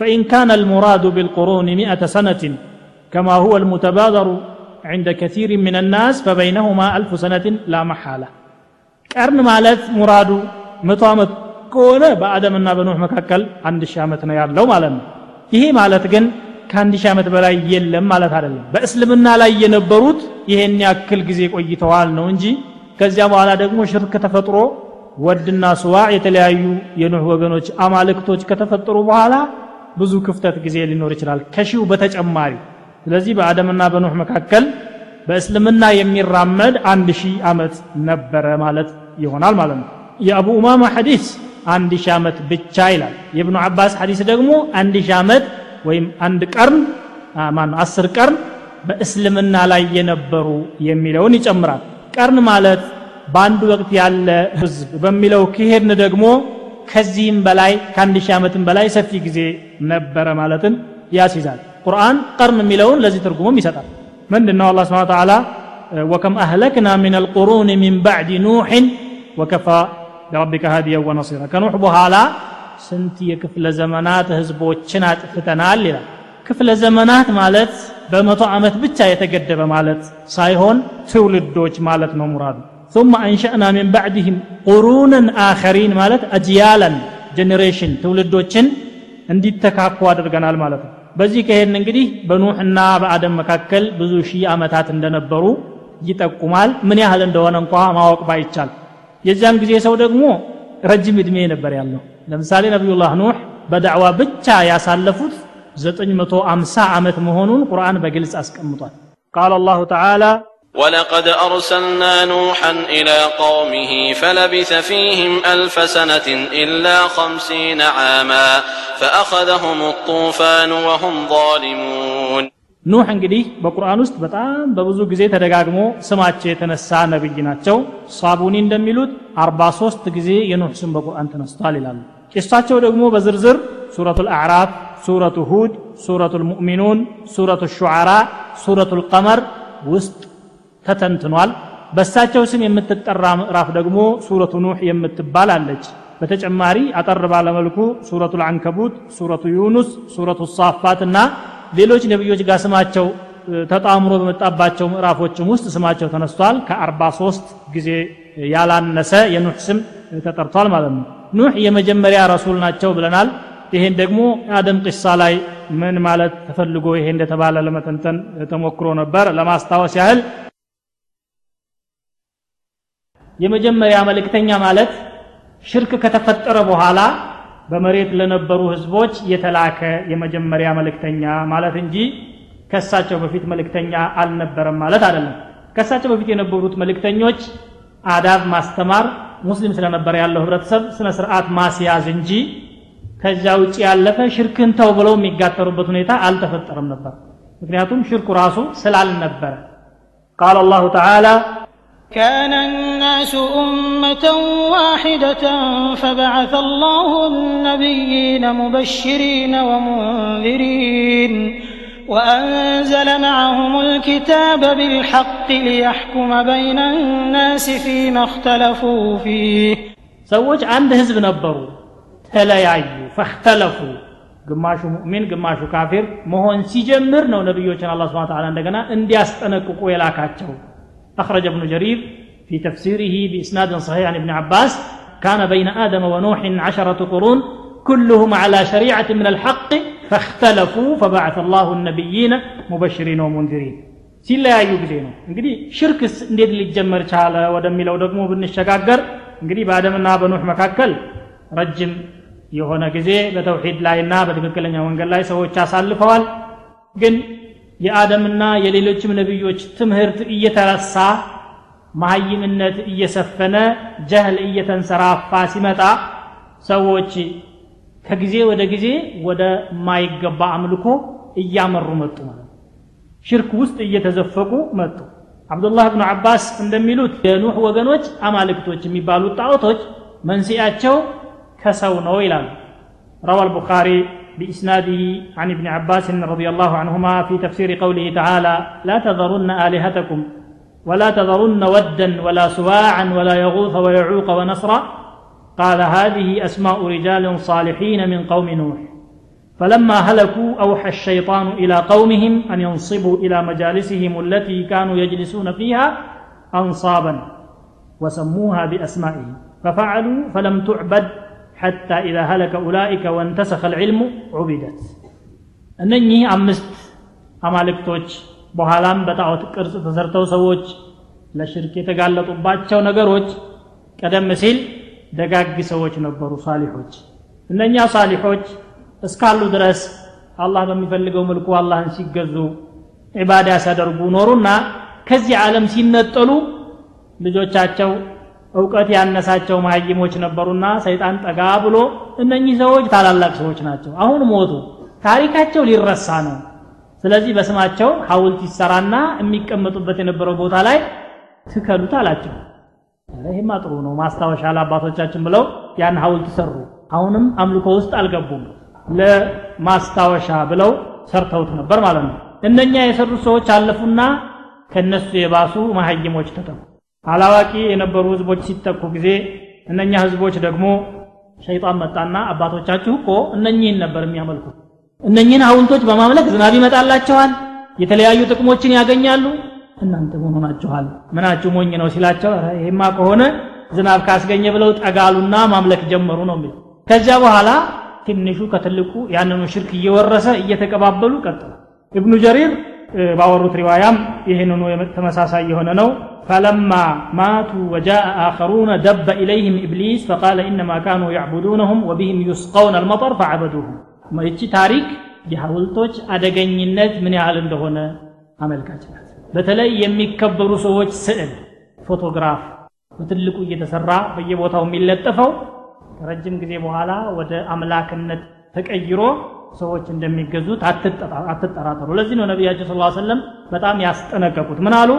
ፈኢን ካነ አልሙራዱ ቢልቁሩን ሚአተ ሰነትን ከማ ሁወ አልሙተባደሩ عند كثير من الناس فبينهما ألف سنة لا محالة ቀርን ማለት ሙራዱ መቶ ዓመት ከሆነ በአደምና በኖህ መካከል አንድ ሺህ ዓመት ነው ያለው ማለት ነው ይሄ ማለት ግን ከአንድ ሺህ ዓመት በላይ የለም ማለት አይደለም በእስልምና ላይ የነበሩት ይሄን ያክል ጊዜ ቆይተዋል ነው እንጂ ከዚያ በኋላ ደግሞ ሽርክ ተፈጥሮ ወድና ስዋ የተለያዩ የኖህ ወገኖች አማልክቶች ከተፈጠሩ በኋላ ብዙ ክፍተት ጊዜ ሊኖር ይችላል ከሺው በተጨማሪ ስለዚህ በአደምና በኖህ መካከል በእስልምና የሚራመድ አንድ ሺህ ዓመት ነበረ ማለት ይሆናል ማለት ነው። የአቡ ኡማማ ሐዲስ አንድ ሺህ ዓመት ብቻ ይላል። የእብኑ አባስ ሐዲስ ደግሞ አንድ ሺህ ዓመት ወይም አንድ ቀርን ማን አስር ቀርን በእስልምና ላይ የነበሩ የሚለውን ይጨምራል። ቀርን ማለት በአንድ ወቅት ያለ ህዝብ በሚለው ከሄድን ደግሞ ከዚህም በላይ ከአንድ ሺህ ዓመትም በላይ ሰፊ ጊዜ ነበረ ማለትን ያስይዛል ቁርአን ቀርን የሚለውን ለዚህ ትርጉሙም ይሰጣል ምንድን ነው አላ ስብን ተዓላ ወከም አህለክና ምን አልቁሩን ሚን ባዕድ ኑሕን ወከፋ ቢረቢከ ሃዲያ ወነሲራ ከኑሕ በኋላ ስንት የክፍለ ዘመናት ህዝቦችን አጥፍተናል ይላል ክፍለ ዘመናት ማለት በመቶ ዓመት ብቻ የተገደበ ማለት ሳይሆን ትውልዶች ማለት ነው ሙራዱ ثم أنشأنا من بعدهم قرونا آخرين ማለት أجيالا ጀኔሬሽን ትውልዶችን እንዲተካኩ አድርገናል ማለት ነው በዚህ ከሄድን እንግዲህ በኑሕና በአደም መካከል ብዙ ሺህ ዓመታት እንደነበሩ ይጠቁማል። ምን ያህል እንደሆነ እንኳ ማወቅ ባይቻል። የዚያን ጊዜ ሰው ደግሞ ረጅም ዕድሜ ነበር ያለው። ለምሳሌ ነቢዩላህ ኑሕ በዳዕዋ ብቻ ያሳለፉት 950 ዓመት መሆኑን ቁርአን በግልጽ አስቀምጧል። ቃል አላሁ ተዓላ ولقد أرسلنا نوحا إلى قومه فلبث فيهم ألف سنة إلا خمسين عاما فأخذهم الطوفان وهم ظالمون ኑህ እንግዲህ በቁርአን ውስጥ በጣም በብዙ ጊዜ ተደጋግሞ ስማቸው የተነሳ ነብይ ናቸው ሳቡኒ እንደሚሉት 43 ጊዜ የኑህ ስም በቁርአን ተነስቷል ይላሉ ቂሳቸው ደግሞ በዝርዝር ሱረቱ ልአዕራፍ ሱረቱ ሁድ ሱረቱ ልሙእሚኑን ሱረቱ ሹዓራ ሱረቱ ልቀመር ውስጥ ተተንትኗል። በእሳቸው ስም የምትጠራ ምዕራፍ ደግሞ ሱረቱ ኑህ የምትባል አለች። በተጨማሪ አጠር ባለመልኩ ሱረቱ ልአንከቡት ሱረቱ ዩኑስ ሱረቱ ሳፋት እና ሌሎች ነቢዮች ጋር ስማቸው ተጣምሮ በመጣባቸው ምዕራፎችም ውስጥ ስማቸው ተነስቷል። ከ43 ጊዜ ያላነሰ የኑህ ስም ተጠርቷል ማለት ነው። ኑህ የመጀመሪያ ረሱል ናቸው ብለናል። ይሄን ደግሞ አደም ቂሳ ላይ ምን ማለት ተፈልጎ ይሄ እንደተባለ ለመተንተን ተሞክሮ ነበር። ለማስታወስ ያህል የመጀመሪያ መልእክተኛ ማለት ሽርክ ከተፈጠረ በኋላ በመሬት ለነበሩ ህዝቦች የተላከ የመጀመሪያ መልእክተኛ ማለት እንጂ ከሳቸው በፊት መልእክተኛ አልነበረም ማለት አይደለም። ከሳቸው በፊት የነበሩት መልእክተኞች አዳብ ማስተማር ሙስሊም ስለነበረ ያለው ህብረተሰብ ስነ ስርዓት ማስያዝ እንጂ ከዚያ ውጭ ያለፈ ሽርክን ተው ብለው የሚጋተሩበት ሁኔታ አልተፈጠረም ነበር። ምክንያቱም ሽርኩ ራሱ ስላልነበረ። ቃል አላሁ ተዓላ كان الناس أمة واحدة فبعث الله النبيين مبشرين ومنذرين وأنزل معهم الكتاب بالحق ليحكم بين الناس فيما اختلفوا فيه ሰዎች አንድ ህዝብ ነበሩ ተለያዩ ፈክተለፉ ግማሹ ሙእሚን ግማሹ ካፊር መሆን ሲጀምር ነው ነቢዮችን አላ ስብን ተላ እንደገና እንዲያስጠነቅቁ የላካቸው أخرج ابن جرير في تفسيره بإسناد صحيح عن ابن عباس كان بين آدم ونوح عشرة قرون كلهم على شريعة من الحق فاختلفوا فبعث الله النبيين مبشرين ومنذرين ሲለያዩ ጊዜ ነው እንግዲህ ሽርክስ እንዴት ሊጀመር ቻለ ወደሚለው ደግሞ ብንሸጋገር እንግዲህ በአደምና በኑህ መካከል ረጅም የሆነ ጊዜ በተውሂድ ላይና በትክክለኛ መንገድ ላይ ሰዎች አሳልፈዋል ግን የአደምና የሌሎችም ነቢዮች ትምህርት እየተረሳ መሀይምነት እየሰፈነ ጀህል እየተንሰራፋ ሲመጣ ሰዎች ከጊዜ ወደ ጊዜ ወደ ማይገባ አምልኮ እያመሩ መጡ ማለት ሽርክ ውስጥ እየተዘፈቁ መጡ። አብዱላህ ብኑ አባስ እንደሚሉት የኑህ ወገኖች አማልክቶች የሚባሉት ጣዖቶች መንስያቸው ከሰው ነው ይላሉ። ረዋ አልቡኻሪ بإسناده عن ابن عباس رضي الله عنهما في تفسير قوله تعالى لا تذرن آلهتكم ولا تذرن ودا ولا سواعا ولا يغوث ويعوق ونصرا قال هذه أسماء رجال صالحين من قوم نوح. فلما هلكوا أوحى الشيطان إلى قومهم أن ينصبوا إلى مجالسهم التي كانوا يجلسون فيها أنصابا وسموها بأسمائهم ففعلوا فلم تعبد حتى إذا هلك أولئك وانتسخ العلم عبدت እነኚህ አምስት አማልክቶች በኋላም በጣዖት ቅርጽ ተሰርተው ሰዎች ለሽርክ የተጋለጡባቸው ነገሮች ቀደም ሲል ደጋግ ሰዎች ነበሩ ሳሊሖች እነኛ ሳሊሖች እስካሉ ድረስ አላህ በሚፈልገው መልኩ አላህን ሲገዙ ዒባዳ ሲያደርጉ ኖሩና ከዚህ ዓለም ሲነጠሉ ልጆቻቸው እውቀት ያነሳቸው መሀይሞች ነበሩና ሰይጣን ጠጋ ብሎ እነኚህ ሰዎች ታላላቅ ሰዎች ናቸው። አሁን ሞቱ። ታሪካቸው ሊረሳ ነው። ስለዚህ በስማቸው ሐውልት ይሰራና የሚቀመጡበት የነበረው ቦታ ላይ ትከሉት አላቸው። ይህማ ጥሩ ነው። ማስታወሻ ለአባቶቻችን ብለው ያን ሐውልት ሰሩ። አሁንም አምልኮ ውስጥ አልገቡም። ለማስታወሻ ብለው ሰርተውት ነበር ማለት ነው። እነኛ የሰሩት ሰዎች አለፉና ከነሱ የባሱ መሀይሞች ተተኩ አላዋቂ የነበሩ ህዝቦች ሲተኩ ጊዜ እነኛ ህዝቦች ደግሞ ሸይጣን መጣና አባቶቻችሁ እኮ እነኚህን ነበር የሚያመልኩት። እነኚህን ሐውልቶች በማምለክ ዝናብ ይመጣላቸዋል የተለያዩ ጥቅሞችን ያገኛሉ። እናንተ ምን ሆናችኋል? ምናችሁ ሞኝ ነው ሲላቸው ይሄማ ከሆነ ዝናብ ካስገኘ ብለው ጠጋሉና ማምለክ ጀመሩ ነው የሚለው ከዚያ በኋላ ትንሹ ከትልቁ ያንኑ ሽርክ እየወረሰ እየተቀባበሉ ቀጥሉ ኢብኑ ጀሪር ባወሩት ሪዋያም ይህንኑ ተመሳሳይ የሆነ ነው። فلما ماتوا وجاء آخرون دب إليهم إبليس فقال إنما كانوا يعبدونهم وبهم يسقون المطر فعبدوهم ይቺ ታሪክ የሐውልቶች አደገኝነት ምን ያህል እንደሆነ አመልካች ናት። በተለይ የሚከበሩ ሰዎች ስዕል ፎቶግራፍ በትልቁ እየተሰራ በየቦታው የሚለጠፈው ከረጅም ጊዜ በኋላ ወደ አምላክነት ተቀይሮ ሰዎች እንደሚገዙት አትጠራጠሩ። ለዚህ ነው ነቢያችን ስ ሰለም በጣም ያስጠነቀቁት። ምን አሉ?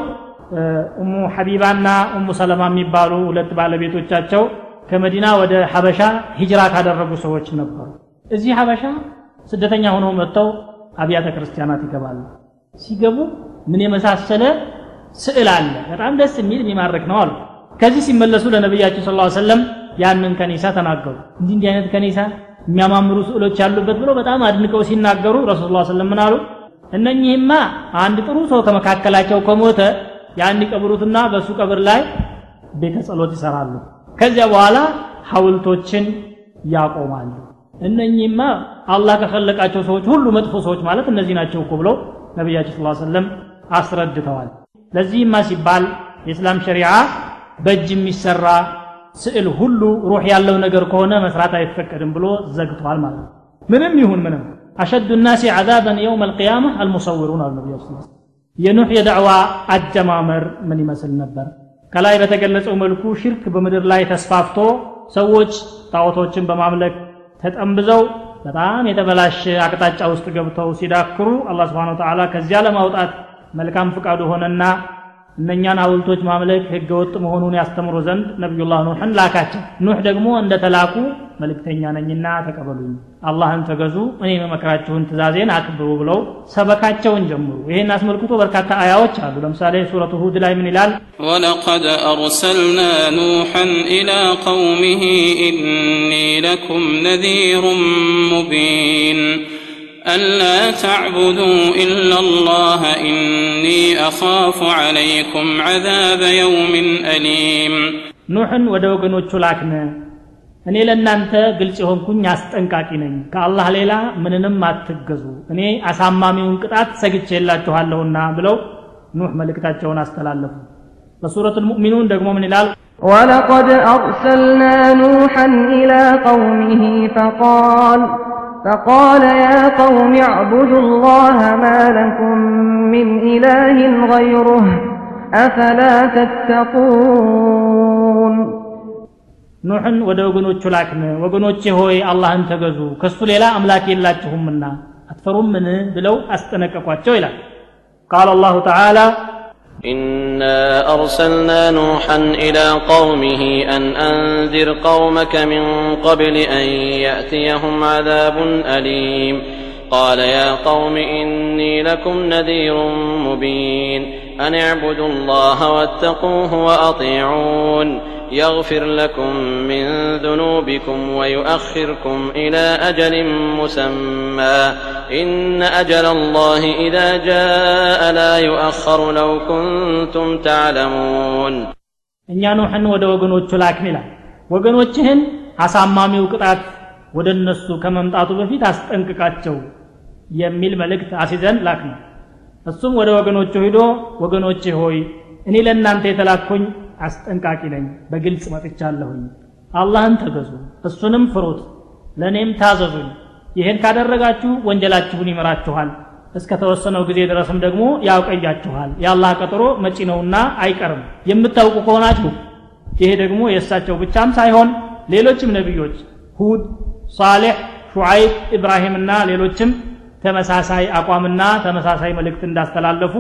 እሙ ሐቢባና እሙ ሰለማ የሚባሉ ሁለት ባለቤቶቻቸው ከመዲና ወደ ሐበሻ ሂጅራ ካደረጉ ሰዎች ነበሩ። እዚህ ሐበሻ ስደተኛ ሆነው መጥተው አብያተ ክርስቲያናት ይገባሉ። ሲገቡ ምን የመሳሰለ ስዕል አለ? በጣም ደስ የሚል የሚማርክ ነው አሉ። ከዚህ ሲመለሱ ለነቢያችን ስ ሰለም ያንን ከኒሳ ተናገሩ። እንዲህ እንዲህ አይነት ከኒሳ የሚያማምሩ ስዕሎች ያሉበት ብለው በጣም አድንቀው ሲናገሩ ረሱል ላ ስለም ምን አሉ? እነኚህማ አንድ ጥሩ ሰው ከመካከላቸው ከሞተ ያን ይቀብሩትና በእሱ ቀብር ላይ ቤተ ጸሎት ይሰራሉ። ከዚያ በኋላ ሐውልቶችን ያቆማሉ። እነኚህማ አላህ ከፈለቃቸው ሰዎች ሁሉ መጥፎ ሰዎች ማለት እነዚህ ናቸው እኮ ብለው ነቢያችን ስ ሰለም አስረድተዋል። ለዚህማ ሲባል የእስላም ሸሪዓ በእጅ የሚሰራ ስዕል ሁሉ ሩህ ያለው ነገር ከሆነ መስራት አይፈቀድም ብሎ ዘግቷል ማለት ነው። ምንም ይሁን ምንም አሸዱ ናሲ ዓዛበን የውም አልቅያማ አልሙሰውሩን አሉ ነቢዩ ስ የኑሕ የዳዕዋ አጀማመር ምን ይመስል ነበር? ከላይ በተገለጸው መልኩ ሽርክ በምድር ላይ ተስፋፍቶ ሰዎች ጣዖቶችን በማምለክ ተጠምብዘው በጣም የተበላሸ አቅጣጫ ውስጥ ገብተው ሲዳክሩ አላህ ስብሓን ተዓላ ከዚያ ለማውጣት መልካም ፍቃዱ ሆነና እነኛን ሐውልቶች ማምለክ ህገ ወጥ መሆኑን ያስተምሮ ዘንድ ነቢዩላህ ኑሕን ላካቸው። ኑሕ ደግሞ እንደተላኩ መልእክተኛ ነኝና ተቀበሉኝ። አላህን ተገዙ እኔ የመመክራችሁን ትእዛዜን አክብሩ ብለው ሰበካቸውን ጀምሩ ይህን አስመልክቶ በርካታ አያዎች አሉ። ለምሳሌ ሱረቱ ሁድ ላይ ምን ይላል? ወለቀድ አርሰልና ኑሐን ኢላ ቀውሚህ ኢኒ ለኩም ነዚሩ ሙቢን። ألا تعبدوا إلا الله إني أخاف عليكم عذاب يوم أليم ኑሕን ወደ ወገኖቹ ላክነ እኔ ለእናንተ ግልጽ የሆንኩኝ አስጠንቃቂ ነኝ ከአላህ ሌላ ምንንም አትገዙ እኔ አሳማሚውን ቅጣት ሰግቼላችኋለሁና ብለው ኑሕ መልእክታቸውን አስተላለፉ በሱረት ልሙእሚኑን ደግሞ ምን ይላል ولقد أرسلنا نوحا إلى قومه فقال فقال يا قوم اعبدوا الله ما لكم من إله غيره أفلا تتقون ኑሕን ወደ ወገኖቹ ላክን ወገኖቼ ሆይ አላህን ተገዙ ከሱ ሌላ አምላክ የላችሁምና አትፈሩምን ብለው አስጠነቀቋቸው ይላል ቃል አላሁ ተዓላ إنا أرسلنا نوحا إلى قومه أن أنذر قومك من قبل أن يأتيهم عذاب أليم قال يا قوم إني لكم نذير مبين أن اعبدوا الله واتقوه وأطيعون يغفر لكم من ذنوبكم ويؤخركم إلى أجل مسمى إن أجل الله إذا جاء لا يؤخر لو كنتم تعلمون እኛ ኑሕን ወደ ወገኖቹ ላክን ይላል ወገኖችህን አሳማሚው ቅጣት ወደ እነሱ ከመምጣቱ በፊት አስጠንቅቃቸው የሚል መልእክት አሲዘን ላክን እሱም ወደ ወገኖቹ ሂዶ ወገኖቼ ሆይ እኔ ለእናንተ የተላኩኝ አስጠንቃቂ ነኝ። በግልጽ መጥቻለሁኝ። አላህን ተገዙ እሱንም ፍሩት ለእኔም ታዘዙኝ። ይህን ካደረጋችሁ ወንጀላችሁን ይምራችኋል እስከ ተወሰነው ጊዜ ድረስም ደግሞ ያውቀያችኋል። የአላህ ቀጠሮ መጪ ነውና አይቀርም። የምታውቁ ከሆናችሁ ይሄ ደግሞ የእሳቸው ብቻም ሳይሆን ሌሎችም ነቢዮች ሁድ ሳሌሕ ሹዓይብ ኢብራሂምና ሌሎችም ተመሳሳይ አቋምና ተመሳሳይ መልእክት እንዳስተላለፉ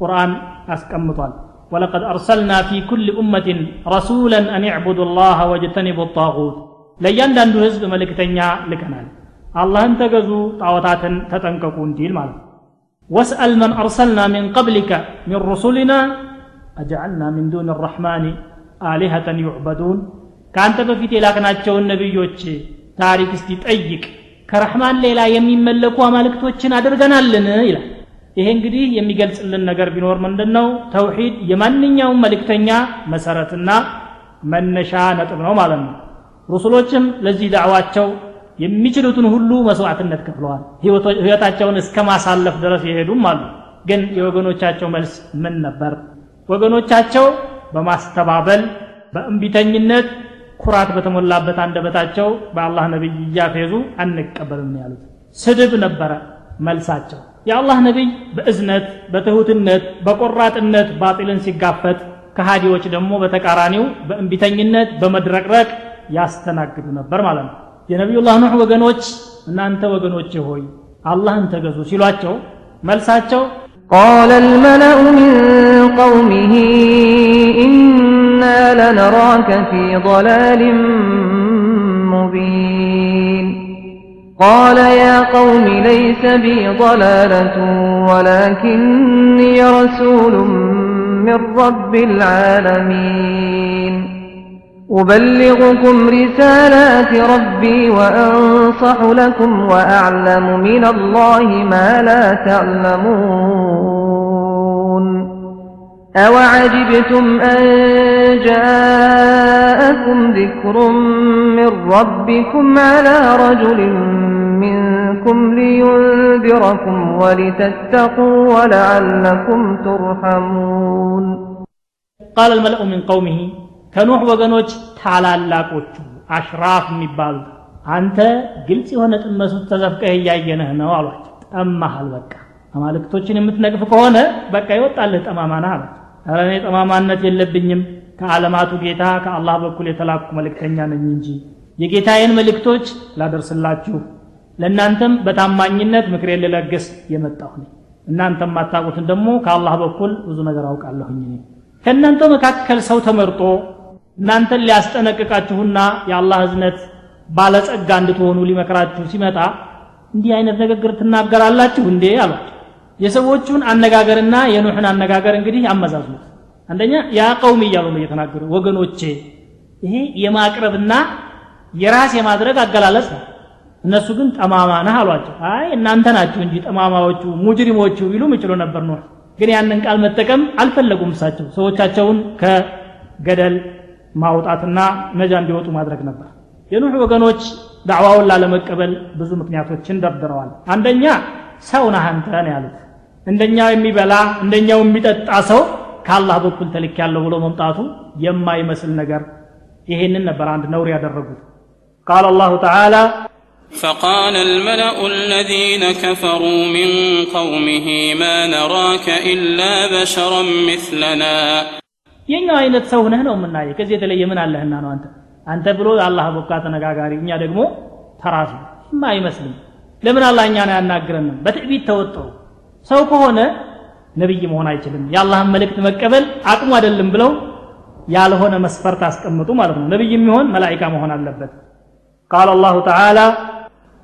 ቁርአን አስቀምጧል ولقد أرسلنا في كل أمة رسولا أن اعبدوا الله واجتنبوا الطاغوت ለእያንዳንዱ ህዝብ መልእክተኛ ልከናል አላህን ተገዙ ጣዖታትን ተጠንቀቁ እንዲል ማለት ነው ወስአል መን አርሰልና ሚን ቀብሊከ ሚን ሩሱሊና አጀዐልና ሚን ዱን ራሕማን አሊሀተን ዩዕበዱን ከአንተ በፊት የላክናቸውን ነቢዮች ታሪክ እስቲ ጠይቅ ከረሕማን ሌላ የሚመለኩ አማልክቶችን አድርገናልን ይላል ይሄ እንግዲህ የሚገልጽልን ነገር ቢኖር ምንድን ነው ተውሂድ የማንኛውም መልእክተኛ መሰረትና መነሻ ነጥብ ነው ማለት ነው። ሩሱሎችም ለዚህ ዳዕዋቸው የሚችሉትን ሁሉ መስዋዕትነት ከፍለዋል። ህይወታቸውን እስከ ማሳለፍ ድረስ የሄዱም አሉ። ግን የወገኖቻቸው መልስ ምን ነበር? ወገኖቻቸው በማስተባበል በእንቢተኝነት ኩራት በተሞላበት አንደበታቸው በአላህ ነቢይ እያፌዙ አንቀበልም ያሉት ስድብ ነበረ መልሳቸው የአላህ ነቢይ በእዝነት በትሁትነት በቆራጥነት ባጢልን ሲጋፈጥ ከሃዲዎች ደግሞ በተቃራኒው በእንቢተኝነት በመድረቅረቅ ያስተናግዱ ነበር ማለት ነው የነቢዩላህ ኑሕ ወገኖች እናንተ ወገኖች ሆይ አላህን ተገዙ ሲሏቸው መልሳቸው قال الملأ من قومه إنا لنراك في ضلال مبين قال يا قوم ليس بي ضلالة ولكني رسول من رب العالمين. أبلغكم رسالات ربي وأنصح لكم وأعلم من الله ما لا تعلمون. أوعجبتم أن جاءكم ذكر من ربكم على رجل منكم لينذركم ولتتقوا ولعلكم ترحمون ቃል አልመልኡ ሚን ቀውሚሂ ከኑሕ ወገኖች ታላላቆቹ አሽራፍ የሚባሉት አንተ ግልጽ የሆነ ጥመት ውስጥ ተዘፍቀህ እያየነህ ነው አሏቸው ጠማሃል በቃ አማልክቶችን የምትነቅፍ ከሆነ በቃ ይወጣልህ ጠማማ ነህ አሏቸው ኧረ እኔ ጠማማነት የለብኝም ከዓለማቱ ጌታ ከአላህ በኩል የተላኩ መልእክተኛ ነኝ እንጂ የጌታዬን መልእክቶች ላደርስላችሁ ለእናንተም በታማኝነት ምክሬን ልለግስ የመጣሁ ነኝ። እናንተም ማታቁትን ደግሞ ከአላህ በኩል ብዙ ነገር አውቃለሁኝ ከእናንተ መካከል ሰው ተመርጦ እናንተን ሊያስጠነቅቃችሁና የአላህ እዝነት ባለጸጋ እንድትሆኑ ሊመክራችሁ ሲመጣ እንዲህ አይነት ንግግር ትናገራላችሁ እንዴ አሏቸው። የሰዎቹን አነጋገርና የኑሕን አነጋገር እንግዲህ አመዛዝኑት። አንደኛ ያ ቀውም እያሉ ነው እየተናገሩ ወገኖቼ ይሄ የማቅረብና የራስ የማድረግ አገላለጽ ነው እነሱ ግን ጠማማ ነህ አሏቸው። አይ እናንተ ናችሁ እንጂ ጠማማዎቹ ሙጅሪሞቹ ቢሉ ይችሉ ነበር ኑሕ ግን ያንን ቃል መጠቀም አልፈለጉም እሳቸው። ሰዎቻቸውን ከገደል ማውጣትና ነጃ እንዲወጡ ማድረግ ነበር። የኑሕ ወገኖች ዳዕዋውን ላለመቀበል ብዙ ምክንያቶችን ደርድረዋል። አንደኛ ሰው ነህ አንተ ነው ያሉት። እንደኛው የሚበላ እንደኛው የሚጠጣ ሰው ከአላህ በኩል ተልክ ያለው ብሎ መምጣቱ የማይመስል ነገር። ይሄንን ነበር አንድ ነውር ያደረጉት። ቃል አላሁ ተዓላ فقال الملأ الذين كفروا من قومه ما نراك إلا بشرا مثلنا የኛው አይነት ሰው ነህ ነው የምናየ ከዚህ የተለየ ምን አለህና ነው አንተ አንተ ብሎ አላህ በቃ ተነጋጋሪ እኛ ደግሞ ተራሱ ማ አይመስልም ለምን አላህ እኛን አያናግረንም በትዕቢት ተወጠሩ ሰው ከሆነ ነብይ መሆን አይችልም የአላህን መልእክት መቀበል አቅሙ አይደለም ብለው ያልሆነ መስፈርት አስቀምጡ ማለት ነው ነብይ የሚሆን መላኢካ መሆን አለበት ቃል አላሁ ተዓላ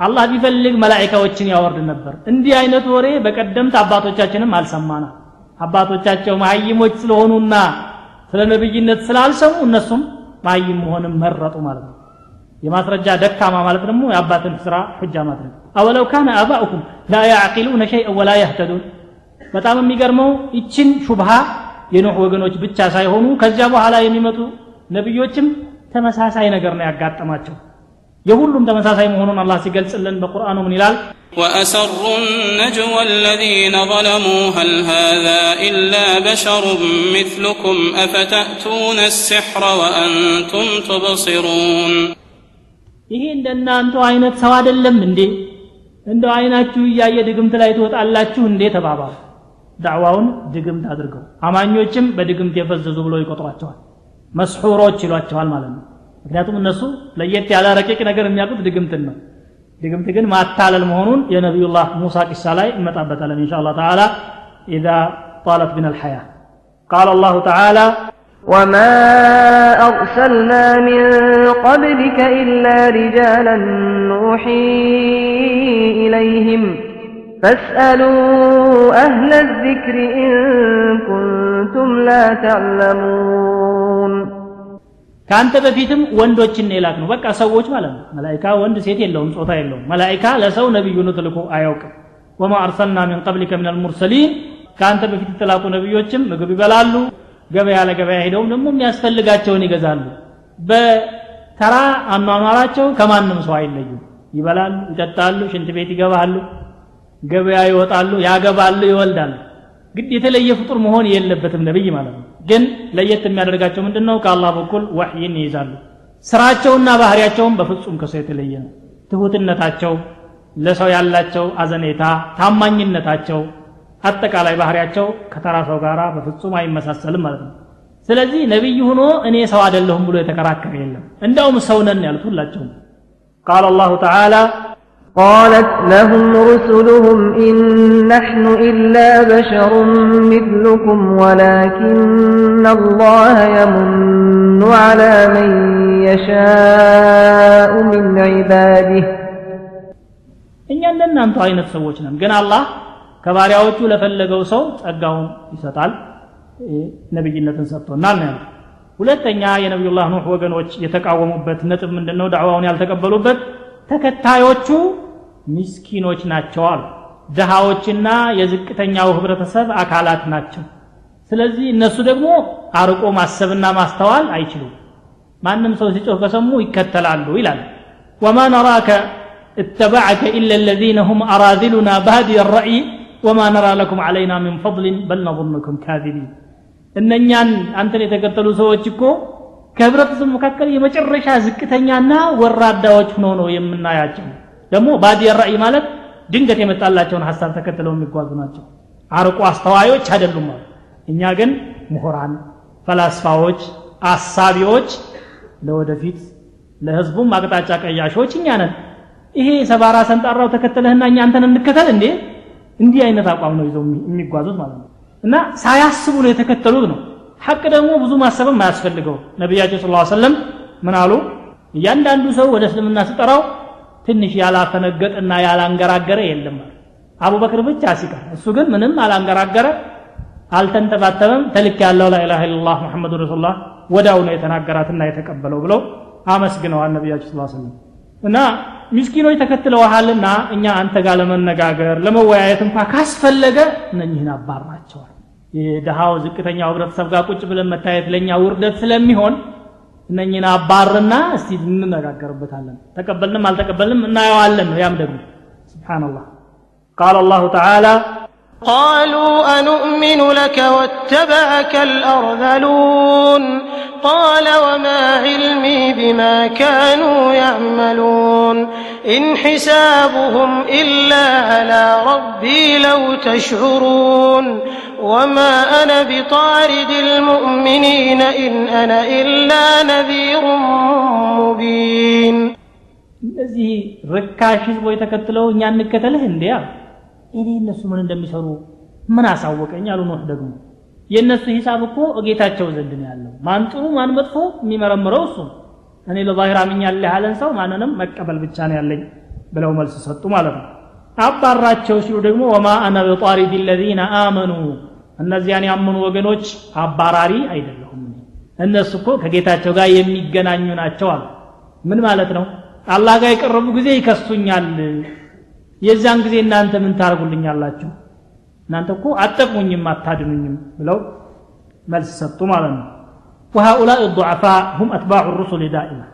አላህ ቢፈልግ መላኢካዎችን ያወርድ ነበር። እንዲህ አይነት ወሬ በቀደምት አባቶቻችንም አልሰማና አባቶቻቸው መሀይሞች ስለሆኑና ስለ ነብይነት ስላልሰሙ እነሱም መሀይም መሆንም መረጡ ማለት ነው። የማስረጃ ደካማ ማለት ደግሞ የአባትን ስራ ሁጃ ማድረግ አወለው ካነ አባኡኩም ላ ያዕቂሉነ ሸይአን ወላ ያህተዱን። በጣም የሚገርመው ይችን ሹብሃ የኖህ ወገኖች ብቻ ሳይሆኑ ከዚያ በኋላ የሚመጡ ነብዮችም ተመሳሳይ ነገር ነው ያጋጠማቸው የሁሉም ተመሳሳይ መሆኑን አላህ ሲገልጽልን በቁርአኑ ምን ይላል وأسروا النجوى الذين ظلموا هل هذا إلا بشر مثلكم أفتأتون السحر وأنتم تبصرون ይሄ እንደናንተ አይነት ሰው አይደለም እንዴ እንደው አይናችሁ እያየ ድግምት ላይ ትወጣላችሁ እንዴ ተባባሉ ዳዕዋውን ድግምት አድርገው አማኞችም በድግምት የፈዘዙ ብሎ ይቆጥሯቸዋል መስሑሮች ይሏቸዋል ማለት ነው ምክንያቱም እነሱ ለየት ያለ ረቂቅ ነገር የሚያውቁት ድግምትን ነው ድግምት ግን ማታለል መሆኑን የነቢዩላህ ሙሳ ቂሳ ላይ እንመጣበታለን እንሻ አላህ ተዓላ ኢዛ ጣለት ብን አልሐያ ቃል አላሁ ተዓላ وما أرسلنا من قبلك إلا رجالا نوحي إليهم فاسألوا أهل الذكر إن كنتم لا تعلمون ከአንተ በፊትም ወንዶችን የላክ ነው በቃ ሰዎች ማለት ነው። መላይካ ወንድ ሴት የለውም ጾታ የለውም። መላይካ ለሰው ነቢዩን ተልኮ አያውቅም። ወማ አርሰልና ሚን ቀብሊከ ምን አልሙርሰሊን ከአንተ በፊት የተላኩ ነቢዮችም ምግብ ይበላሉ ገበያ ለገበያ ሄደውም ደግሞ የሚያስፈልጋቸውን ይገዛሉ። በተራ አኗኗራቸው ከማንም ሰው አይለዩም። ይበላሉ ይጠጣሉ ሽንት ቤት ይገባሉ ገበያ ይወጣሉ ያገባሉ ይወልዳሉ። ግድ የተለየ ፍጡር መሆን የለበትም ነብይ ማለት ነው ግን ለየት የሚያደርጋቸው ምንድን ነው ከአላህ በኩል ወሕይን ይይዛሉ። ስራቸውና ባህሪያቸውም በፍጹም ከሰው የተለየ ነው። ትሁትነታቸው ለሰው ያላቸው አዘኔታ ታማኝነታቸው አጠቃላይ ባህሪያቸው ከተራ ሰው ጋር በፍጹም አይመሳሰልም ማለት ነው። ስለዚህ ነቢይ ሆኖ እኔ ሰው አይደለሁም ብሎ የተከራከረ የለም። እንዳውም ሰው ነን ያሉት ሁላቸውም። ቃል አላሁ ተዓላ قالت لهم رسلهم إن نحن إلا بشر مثلكم ولكن الله يمن على من يشاء من عباده እኛ እንደናንተ አይነት ሰዎች ነን ግን አላህ ከባሪያዎቹ ለፈለገው ሰው ጸጋውን ይሰጣል ነብይነትን ሰጥቶናል ነው ያሉት ሁለተኛ የነቢዩላህ ኑህ ወገኖች የተቃወሙበት ነጥብ ምንድነው ዳዕዋውን ያልተቀበሉበት ተከታዮቹ ምስኪኖች ናቸው አሉ ድሃዎችና የዝቅተኛው ህብረተሰብ አካላት ናቸው ስለዚህ እነሱ ደግሞ አርቆ ማሰብና ማስተዋል አይችሉም ማንም ሰው ሲጮህ ከሰሙ ይከተላሉ ይላል ወማ ነራከ اتبعك إلا الذين هم أراذلنا بادي الرأي وما نرى لكم علينا من فضل بل نظنكم كاذبين እነኛን አንተን የተከተሉ ሰዎች እኮ ከህብረተሰቡ መካከል የመጨረሻ ዝቅተኛና ወራዳዎች ሆኖ ነው የምናያቸው። ደግሞ ባዲ ራእይ ማለት ድንገት የመጣላቸውን ሀሳብ ተከትለው የሚጓዙ ናቸው። አርቆ አስተዋዮች አይደሉም ማለት እኛ ግን ምሁራን ፈላስፋዎች አሳቢዎች ለወደፊት ለህዝቡም አቅጣጫ ቀያሾች እኛ ነን። ይሄ ሰባራ ሰንጣራው ተከተለህና እኛ አንተን እንከተል እንዴ? እንዲህ አይነት አቋም ነው ይዘው የሚጓዙት ማለት ነው። እና ሳያስቡ ነው የተከተሉት ነው ሐቅ ደግሞ ብዙ ማሰብም አያስፈልገው። ነቢያቸው ስለ ሰለም ምን አሉ? እያንዳንዱ ሰው ወደ እስልምና ስጠራው ትንሽ ያላፈነገጠና ያላንገራገረ የለም አቡበክር ብቻ ሲቀር እሱ ግን ምንም አላንገራገረ አልተንተባተበም። ተልክ ያለው ላኢላሃ ኢላላህ ሙሐመዱ ረሱሉላህ ወዳው ነው የተናገራትና የተቀበለው ብለው አመስግነዋል ነቢያቸው ስለ ሰለም እና ምስኪኖች ተከትለውሃልና እኛ አንተ ጋር ለመነጋገር ለመወያየት እንኳ ካስፈለገ እነኝህን አባራቸዋል የድሃው ዝቅተኛው ህብረተሰብ ጋር ቁጭ ብለን መታየት ለእኛ ውርደት ስለሚሆን እነኝህን አባርና እስቲ እንነጋገርበታለን ተቀበልንም አልተቀበልንም እናየዋለን ነው ያም ደግሞ ስብሓንላህ ቃል አላሁ ተዓላ قالوا أنؤمن لك واتبعك الأرذلون قال وما علمي بما كانوا يعملون إن حسابهم إلا على ربي لو تشعرون وما أنا بطارد المؤمنين إن أنا إلا نذير مبين እነዚህ ርካሽ ህዝቦች ተከትለው እኛ እንከተልህ እንዲያ እኔ እነሱ ምን እንደሚሰሩ ምን አሳወቀኝ አሉ ኖህ ደግሞ የእነሱ ሂሳብ እኮ ጌታቸው ዘንድ ነው ያለው ማን ጥሩ ማን መጥፎ የሚመረምረው እሱ እኔ ለዛሂር አምኛለሁ ያለን ሰው ማንንም መቀበል ብቻ ነው ያለኝ ብለው መልስ ሰጡ ማለት ነው። አባራቸው ሲሉ ደግሞ ወማ አነ በጣሪድ ለዚነ አመኑ። እነዚያን ያመኑ ወገኖች አባራሪ አይደለሁም። እነሱ እኮ ከጌታቸው ጋር የሚገናኙ ናቸው አሉ። ምን ማለት ነው? አላህ ጋር የቀረቡ ጊዜ ይከሱኛል። የዛን ጊዜ እናንተ ምን ታደርጉልኛላችሁ? እናንተ እኮ አጠቅሙኝም አታድኑኝም ብለው መልስ ሰጡ ማለት ነው وهؤلاء الضعفاء هم أتباع الرسل دائما.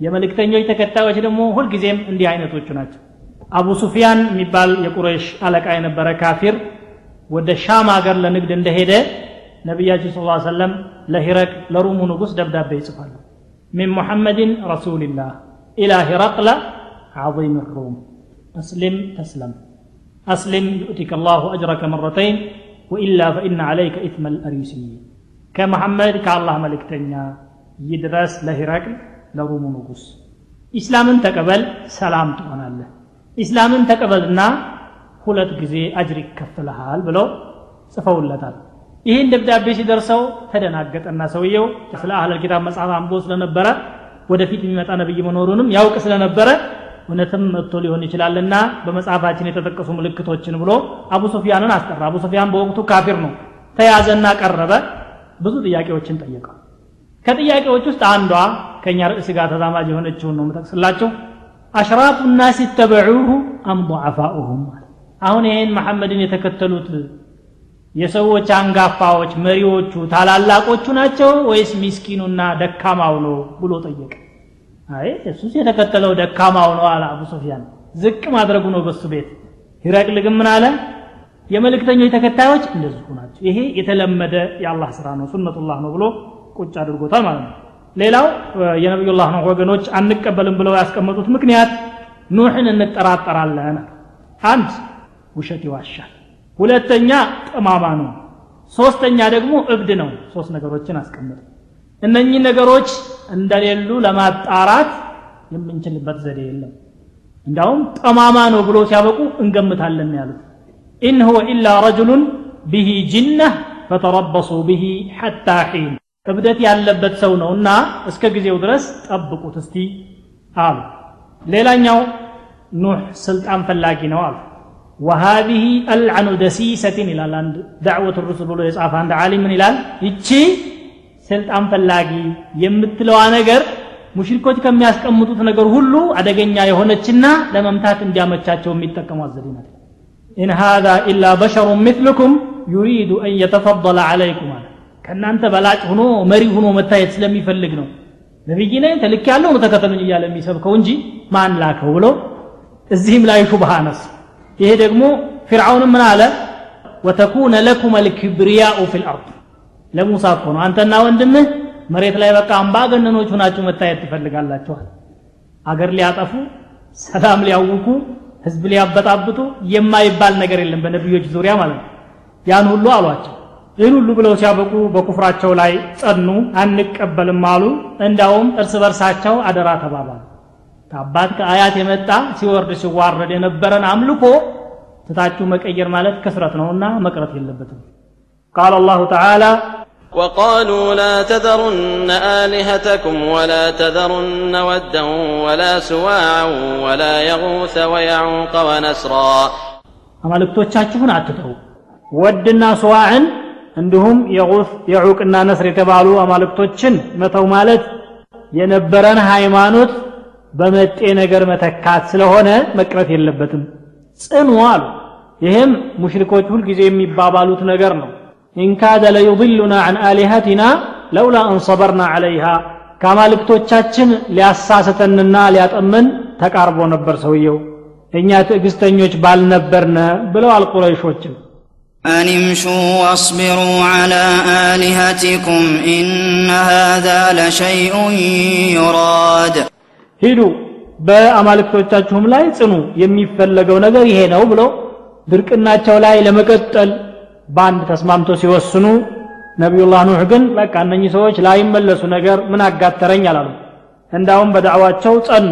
يا ملك تنجي تكتا وجدمو هل قزيم اندي عينة وچنات أبو سفيان مبال يقريش ألك عين برا كافر. ود الشام أقر لنقد اندهيدة. نبي صلى الله عليه وسلم لهرك لروم نقص دب دب بيسفان من محمد رسول الله إلى هرقل عظيم الروم. أسلم تسلم. أسلم يؤتك الله أجرك مرتين. وإلا فإن عليك إثم الأريسيين. ከመሐመድ ከአላህ መልእክተኛ ይድረስ ለሂረቅል ለሩሙ ንጉሥ ኢስላምን ተቀበል ሰላም ትሆናለህ። ኢስላምን ተቀበልና ሁለት ጊዜ አጅር ይከፍልሃል ብለው ጽፈውለታል። ይህን ደብዳቤ ሲደርሰው ተደናገጠና ሰውየው ስለ አህለል ኪታብ መጽሐፍ አንብቦ ስለነበረ ወደፊት የሚመጣ ነብይ መኖሩንም ያውቅ ስለነበረ እውነትም መጥቶ ሊሆን ይችላልና በመጽሐፋችን የተጠቀሱ ምልክቶችን ብሎ አቡ ሶፊያንን አስጠራ። አቡ ሱፊያን በወቅቱ ካፊር ነው። ተያዘና ቀረበ። ብዙ ጥያቄዎችን ጠየቀው። ከጥያቄዎች ውስጥ አንዷ ከኛ ርዕስ ጋር ተዛማጅ የሆነችውን ነው የምጠቅስላቸው። አሽራፉ ናስ ይተበዑሁ አም አሁን ይሄን መሐመድን የተከተሉት የሰዎች አንጋፋዎች መሪዎቹ ታላላቆቹ ናቸው ወይስ ሚስኪኑና ደካማው ነው ብሎ ጠየቀ? አይ እሱስ የተከተለው ደካማው ነው አለ አቡ ሶፊያን ዝቅ ማድረጉ ነው በሱ ቤት። ሂረቅል ግን አለ የመልእክተኞች ተከታዮች እንደዚሁ ናቸው። ይሄ የተለመደ የአላህ ስራ ነው ሱነቱላህ ነው ብሎ ቁጭ አድርጎታል ማለት ነው። ሌላው የነቢዩላህ ነው ወገኖች አንቀበልም ብለው ያስቀመጡት ምክንያት ኑሕን እንጠራጠራለን። አንድ ውሸት ይዋሻል። ሁለተኛ ጠማማ ነው። ሶስተኛ ደግሞ እብድ ነው። ሶስት ነገሮችን አስቀምጥ። እነኚህ ነገሮች እንደሌሉ ለማጣራት የምንችልበት ዘዴ የለም። እንዳውም ጠማማ ነው ብሎ ሲያበቁ እንገምታለን ያሉት إن هو إلا رجل به جنة فتربصوا به حتى حين እብደት ያለበት ሰው ነውና እስከ ጊዜው ድረስ ጠብቁት እስቲ አሉ። ሌላኛው ኑሕ ስልጣን ፈላጊ ነው አሉ። ወሃዚህ አልዓኑ ደሲሰትን ይላል አንድ ዳዕወት ሩሱል ብሎ የጻፈ አንድ ዓሊም ምን ይላል? ይቺ ስልጣን ፈላጊ የምትለዋ ነገር ሙሽሪኮች ከሚያስቀምጡት ነገር ሁሉ አደገኛ የሆነችና ለመምታት እንዲያመቻቸው የሚጠቀሟት ዘዴ ናት ኢን ሃዛ ኢላ በሸሩ ምትልኩም ዩሪዱ አን የተፈضለ አለይኩም ከእናንተ በላጭ ሆኖ መሪ ሆኖ መታየት ስለሚፈልግ ነው ነቢይ ነኝ ተልክ ያለው ተከተሉኝ እያለ የሚሰብከው እንጂ ማን ላከው ብሎ እዚህም ላይ ሹብሃ ነስ ይሄ ደግሞ ፊርዓውን ምን አለ ወተኩነ ለኩም አልክብሪያኡ ፊ ልአርድ ለሙሳ እኮ ነው አንተና ወንድምህ መሬት ላይ በቃ አምባገነኖች ሁናችሁ መታየት ትፈልጋላችኋል አገር ሊያጠፉ ሰላም ሊያውኩ ህዝብ ሊያበጣብጡ የማይባል ነገር የለም በነቢዮች ዙሪያ ማለት ነው። ያን ሁሉ አሏቸው። ይህን ሁሉ ብለው ሲያበቁ በኩፍራቸው ላይ ጸኑ አንቀበልም አሉ። እንዳውም እርስ በርሳቸው አደራ ተባባሉ። ከአባት ከአያት የመጣ ሲወርድ ሲዋረድ የነበረን አምልኮ ትታችሁ መቀየር ማለት ክስረት ነውና መቅረት የለበትም። ቃል አላሁ ተዓላ وقالوا لا تذرن آلهتكم ولا تذرن ودا ولا سواعا ولا يغوث ويعوق ونسرا አማልክቶቻችሁን አትተው ወድና ስዋዕን እንዲሁም የጉስ የዑቅና ነስር የተባሉ አማልክቶችን መተው ማለት የነበረን ሃይማኖት በመጤ ነገር መተካት ስለሆነ መቅረት የለበትም ጽኑ አሉ ይህም ሙሽሪኮች ሁልጊዜ የሚባባሉት ነገር ነው إن كاد ليضلنا عن آلهتنا لولا أن صبرنا عليها. ከአማልክቶቻችን ሊያሳስተንና ሊያጠምን ተቃርቦ ነበር ሰውየው እኛ ትዕግስተኞች ባልነበርነ ብለዋል ቁረይሾችም أن امشوا واصبروا على آلهتكم إن هذا لشيء يراد. ሂዱ በአማልክቶቻችሁም ላይ ጽኑ። የሚፈለገው ነገር ይሄ ነው ብሎ ድርቅናቸው ላይ ለመቀጠል በአንድ ተስማምቶ ሲወስኑ ነቢዩላህ ኑህ ግን በቃ እነኚህ ሰዎች ላይመለሱ ነገር ምን አጋተረኝ አላሉ። እንዳውም በዳዕዋቸው ጸኑ